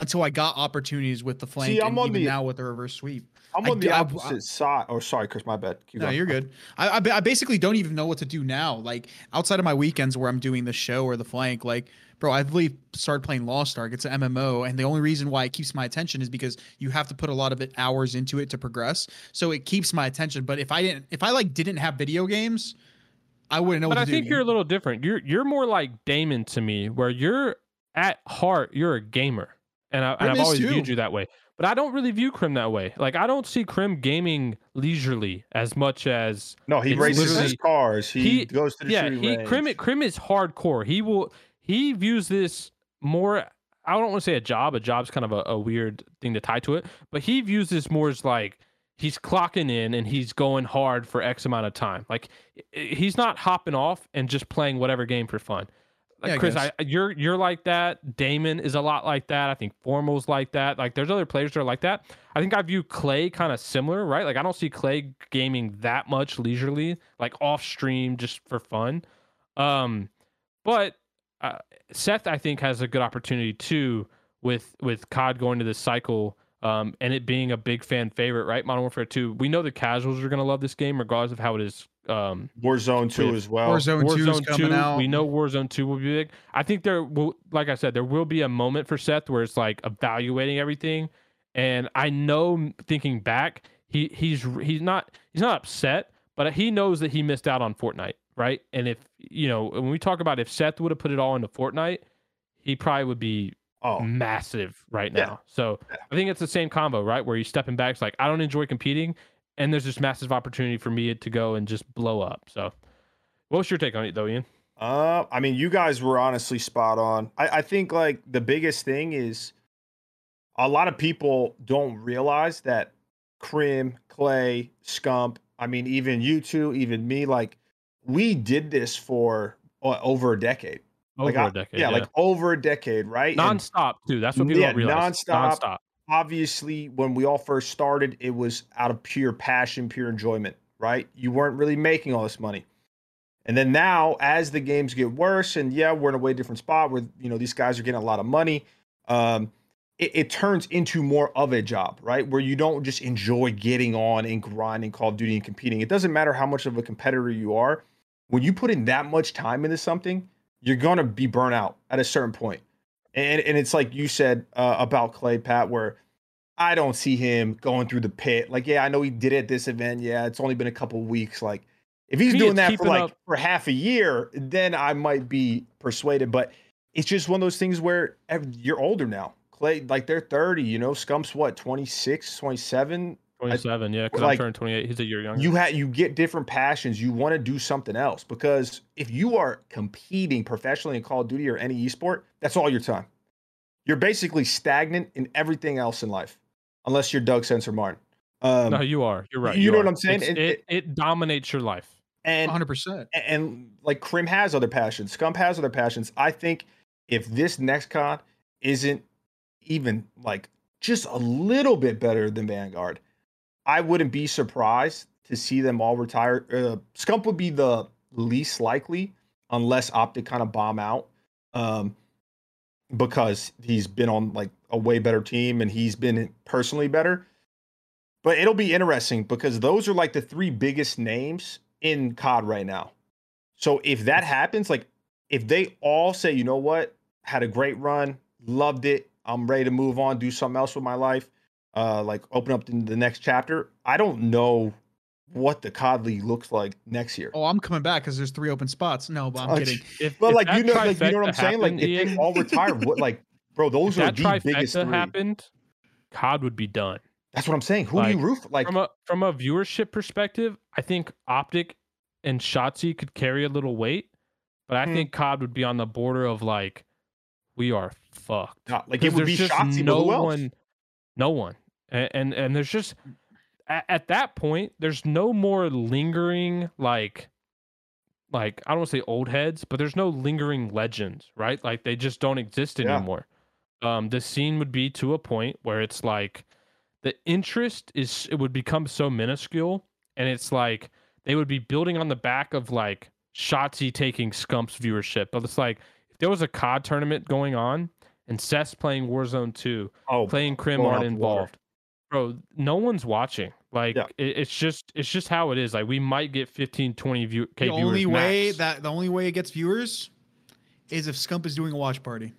until I got opportunities with the flank See, I'm and on even the- now with the reverse sweep. I'm I on the do- I- opposite side. Oh, sorry, Chris. My bad. Keep No, going. you're good. I, I, I basically don't even know what to do now. Like outside of my weekends where I'm doing the show or the flank, like bro, I've really started playing Lost Ark. It's an MMO, and the only reason why it keeps my attention is because you have to put a lot of it hours into it to progress. So it keeps my attention. But if I didn't, if I like didn't have video games, I wouldn't know. but what I to think do. you're a little different. You're you're more like Damon to me, where you're at heart you're a gamer, and, I, and I've always too. viewed you that way. But I don't really view Crim that way. Like I don't see Crim gaming leisurely as much as No, he races his cars. He, he- goes to the yeah. shooting He range. Crim Crim is hardcore. He will he views this more. I don't want to say a job. A job's kind of a, a weird thing to tie to it, but he views this more as like he's clocking in and he's going hard for X amount of time. Like he's not hopping off and just playing whatever game for fun. like Yeah, Chris, guess. I, you're you're like that. Damon is a lot like that. I think Formal's like that. Like there's other players that are like that. I think I view Clay kind of similar, right? Like I don't see Clay gaming that much leisurely, like off stream just for fun. Um, but uh, Seth, I think, has a good opportunity too with with COD going to this cycle. Um, and it being a big fan favorite, right? Modern Warfare 2. We know the casuals are going to love this game, regardless of how it is um, Warzone 2 With as well. Warzone 2 is Warzone coming 2, out. we know Warzone 2 will be big. I think there will, like I said, there will be a moment for Seth where it's like evaluating everything. And I know, thinking back, he he's he's not he's not upset, but he knows that he missed out on Fortnite, right? And if you know, when we talk about if Seth would have put it all into Fortnite, he probably would be Oh, massive right Yeah. now. So I think it's the same combo, right? Where he's stepping back. It's like I don't enjoy competing, and there's this massive opportunity for me to go and just blow up. So, what's your take on it, though, Ian? Uh, I mean, you guys were honestly spot on. I, I think like the biggest thing is a lot of people don't realize that Crim, Clay, Scump, I mean, even you two, even me, like we did this for uh, over a decade. Over like, a decade, yeah, like over a decade, right? And nonstop too. That's what people Yeah, don't realize. nonstop. Nonstop. obviously, when we all first started, it was out of pure passion, pure enjoyment, right? You weren't really making all this money. And then now, as the games get worse, and yeah, we're in a way different spot where you know these guys are getting a lot of money. Um, it, it turns into more of a job, right? Where you don't just enjoy getting on and grinding Call of Duty and competing. It doesn't matter how much of a competitor you are. When you put in that much time into something, you're gonna be burnt out at a certain point. And and it's like you said uh, about Clay Pat, where I don't see him going through the pit. Like, yeah, I know he did it at this event. Yeah, it's only been a couple weeks. Like, if he's He doing that for like up- for half a year, then I might be persuaded. But it's just one of those things where you're older now. Clay, like they're 30, you know, Scump's what, 26, 27? Twenty-seven. yeah, because like, I'm turning twenty-eight. He's a year younger. You had you get different passions. You want to do something else because if you are competing professionally in Call of Duty or any esport, that's all your time. You're basically stagnant in everything else in life, unless you're Doug Censor Martin. Um, no, you are. You're right. you know are. what I'm saying? It- It, it dominates your life. and 100%. and like Crim has other passions, Scump has other passions. I think if this next con isn't even like just a little bit better than Vanguard, I wouldn't be surprised to see them all retire. Uh, Scump would be the least likely unless Optic kind of bomb out, um, because he's been on like a way better team and he's been personally better. But it'll be interesting because those are like the three biggest names in COD right now. So if that happens, like if they all say, you know what, had a great run, loved it, I'm ready to move on, do something else with my life, uh, like open up the, the next chapter. I don't know what the COD League looks like next year. Oh, I'm coming back because there's three open spots. No, but I'm kidding. If, but if like you know, like you know what I'm trifecta saying? Like if Ian, they all retire, what like, bro, those if are that the biggest trifecta three. happened, COD would be done. That's what I'm saying. Who do you Like, root for? Like, from a from a viewership perspective, I think Optic and Shotzzy could carry a little weight, but I Hmm. think COD would be on the border of like we are fucked. not- like it would be there's Shotzzy, no but who else? one, no one, and and, and there's just at, at that point there's no more lingering like like I don't want to say old heads, but there's no lingering legends, right? Like they just don't exist Yeah. anymore. Um, the scene would be to a point where it's like the interest is it would become so minuscule, and it's like they would be building on the back of like Shotzzy taking Scump's viewership, but it's like if there was a COD tournament going on and Seth's playing Warzone 2, oh, playing Crim aren't out the water. involved. Bro, no one's watching. Like Yeah. it, it's just it's just how it is. Like we might get 15, 20 view, K the viewers only way max. that the only way it gets viewers is if Scump is doing a watch party.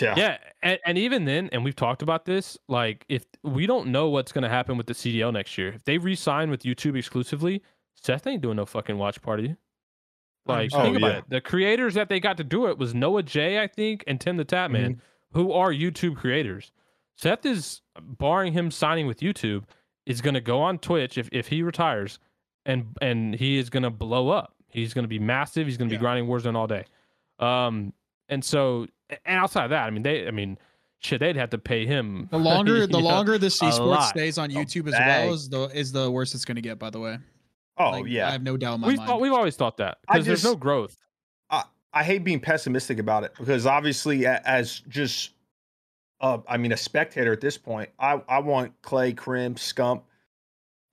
yeah, Yeah, and, and even then, and we've talked about this, like if we don't know what's going to happen with the CDL next year, if they re-sign with YouTube exclusively, Seth ain't doing no fucking watch party. Like Oh, think about yeah. it. The creators that they got to do it was Noah J, I think, and Tim the Tatman, Mm-hmm. who are YouTube creators. Seth is barring him signing with YouTube, is going to go on Twitch if if he retires, and and he is going to blow up. He's going to be massive. He's going to Yeah. be grinding Warzone all day. Um, and so and outside of that, I mean, they, I mean, shit, they'd have to pay him. The longer the you know? longer this a esports stays on YouTube as bag. well is the is the worst it's going to get. By the way. Oh Like, yeah. I have no doubt in my We've mind. thought, we've always thought that because there's no just- growth. I hate being pessimistic about it because obviously, as just, uh, I mean, a spectator at this point, I I want Clay, Crim, Scump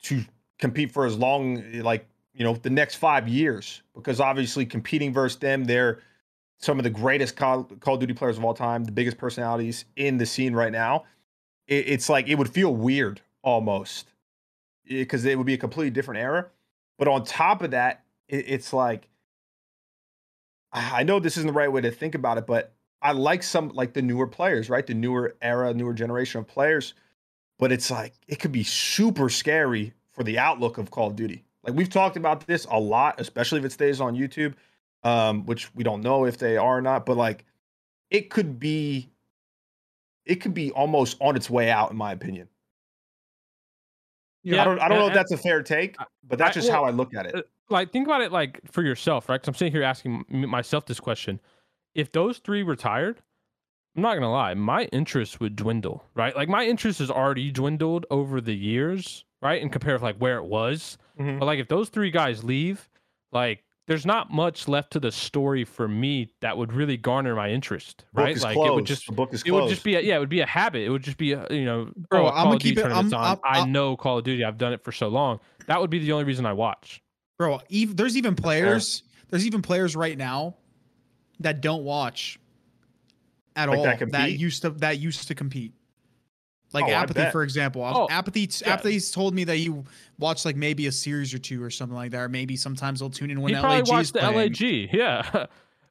to compete for as long, like you know, the next five years because obviously competing versus them, they're some of the greatest Call, Call of Duty players of all time, the biggest personalities in the scene right now. It, it's like it would feel weird almost because it would be a completely different era. But on top of that, it, it's like I know this isn't the right way to think about it, but I like some like the newer players, right? The newer era, newer generation of players. But it's like it could be super scary for the outlook of Call of Duty. Like we've talked about this a lot, especially if it stays on YouTube, um, which we don't know if they are or not. But like, it could be, it could be almost on its way out, in my opinion. Yeah, I don't, I don't know if that's a fair take, but that's just I, well, how I look at it. Uh, like, think about it like for yourself, right? Because I'm sitting here asking myself this question: If those three retired, I'm not gonna lie, my interest would dwindle, right? Like my interest has already dwindled over the years, right? And compare with like where it was. Mm-hmm. But like if those three guys leave, like there's not much left to the story for me that would really garner my interest, right? Like closed. it would just the book is it would just be a, yeah, it would be a habit. It would just be a, you know, bro. Oh, I'm gonna keep it. I'm, I'm, i know Call of Duty. I've done it for so long. That would be the only reason I watch. Bro, even, there's even players. Yeah. There's even players right now that don't watch at like all. That, that used to that used to compete. Like oh, apathy, for example. Oh, apathy. Yeah. Apathy's told me that you watch like maybe a series or two or something like that, or maybe sometimes they'll tune in when he LAG watched the playing. LAG. Yeah,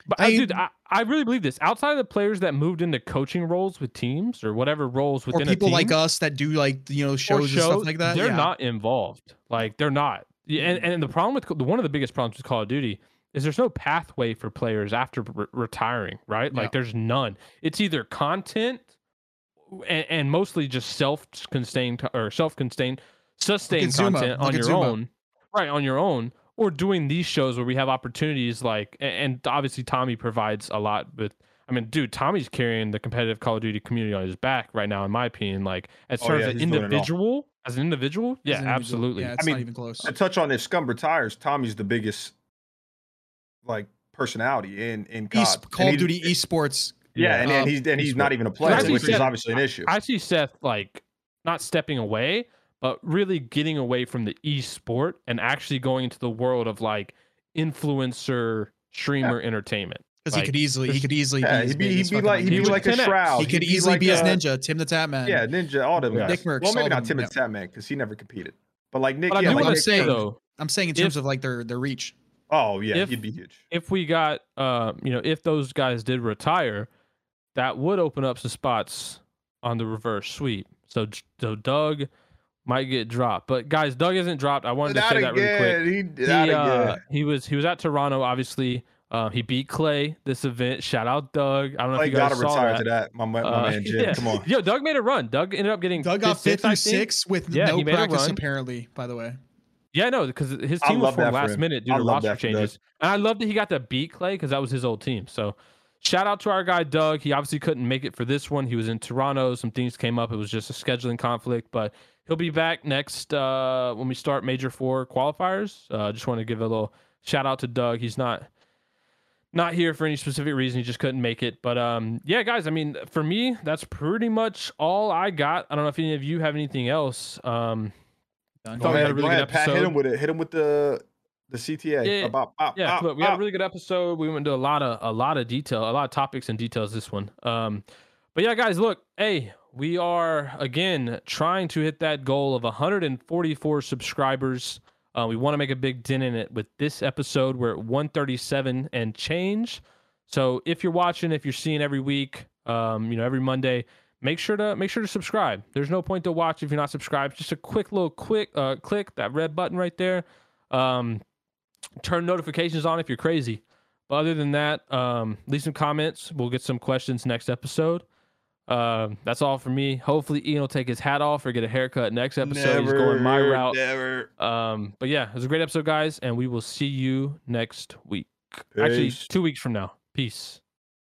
but I, uh, dude, I, I really believe this. Outside of the players that moved into coaching roles with teams or whatever roles within or people team, like us that do like you know shows, shows and stuff like that, they're yeah. not involved. Like they're not. And and the problem with one of the biggest problems with Call of Duty is there's no pathway for players after re- retiring, right? Like there's none. It's either content and, and mostly just self-contained or self-contained sustained content on your own. Right on your own or doing these shows where we have opportunities like and obviously tommy provides a lot with i mean dude tommy's carrying the competitive call of duty community on his back right now in my opinion like as oh, yeah, an individual as an individual? Yeah an absolutely. Yeah, i mean even close. to touch on this Scump retires tommy's the biggest like personality in in COD. Call of Duty esports yeah, and, um, and he's and he's not even a player, which Seth, is obviously an issue. I see Seth like not stepping away, but really getting away from the e-sport and actually going into the world of like influencer streamer yeah. entertainment. Because like, he could easily, he could easily, yeah, be he'd be, he'd be like, he'd be like a shroud. He could he'd easily be, like be as Ninja, Tim the Tatman. Yeah, Ninja, all them yeah. guys. Nick Mercs, well, maybe not Tim the Tatman because he never competed. But like Nick, but yeah, I like want to say though, I'm saying in terms if, of like their their reach. Oh yeah, if, he'd be huge. If we got, uh, you know, if those guys did retire, that would open up some spots on the reverse sweep. So, so Doug might get dropped. But guys, Doug isn't dropped. I wanted to say that really quick. He, he, uh, he, was he was at Toronto. Obviously, uh, he beat Clay this event. Shout out Doug. I don't know Klay if you guys saw retire that. to that. My, my uh, man Jim, yeah. come on. Yo, Doug made a run. Doug ended up getting Doug got fifth through six with yeah, no practice apparently. By the way. Yeah, no, because his team was formed last minute due to roster changes. And I love that he got to beat Clay because that was his old team. So Shout out to our guy Doug. He obviously couldn't make it for this one. He was in Toronto. Some things came up. It was just a scheduling conflict, but he'll be back next uh, when we start Major Four qualifiers. Uh, just want to give a little shout out to Doug. He's not not here for any specific reason. He just couldn't make it. But um, yeah, guys. I mean, for me, that's pretty much all I got. I don't know if any of you have anything else. Um, Go ahead, really go ahead Pat. Hit him with it. Hit him with the the CTA. Yeah, about, yeah. look, we had a really good episode. We went into a lot of a lot of detail, a lot of topics and details. This one. Um, but yeah, guys, look, hey, we are again trying to hit that goal of 144 subscribers. Uh, we want to make a big dent in it with this episode. We're at 137 and change. So if you're watching, if you're seeing every week, um, you know, every Monday, make sure to make sure to subscribe. There's no point to watch if you're not subscribed. Just a quick little quick uh, click that red button right there. Um, turn notifications on if you're crazy. But other than that, um, leave some comments. We'll get some questions next episode. Um, that's all for me. Hopefully, Ian will take his hat off or get a haircut next episode. Never, He's going my route. Never. Um, but yeah, it was a great episode, guys, and we will see you next week. Peace. Actually, two weeks from now. Peace.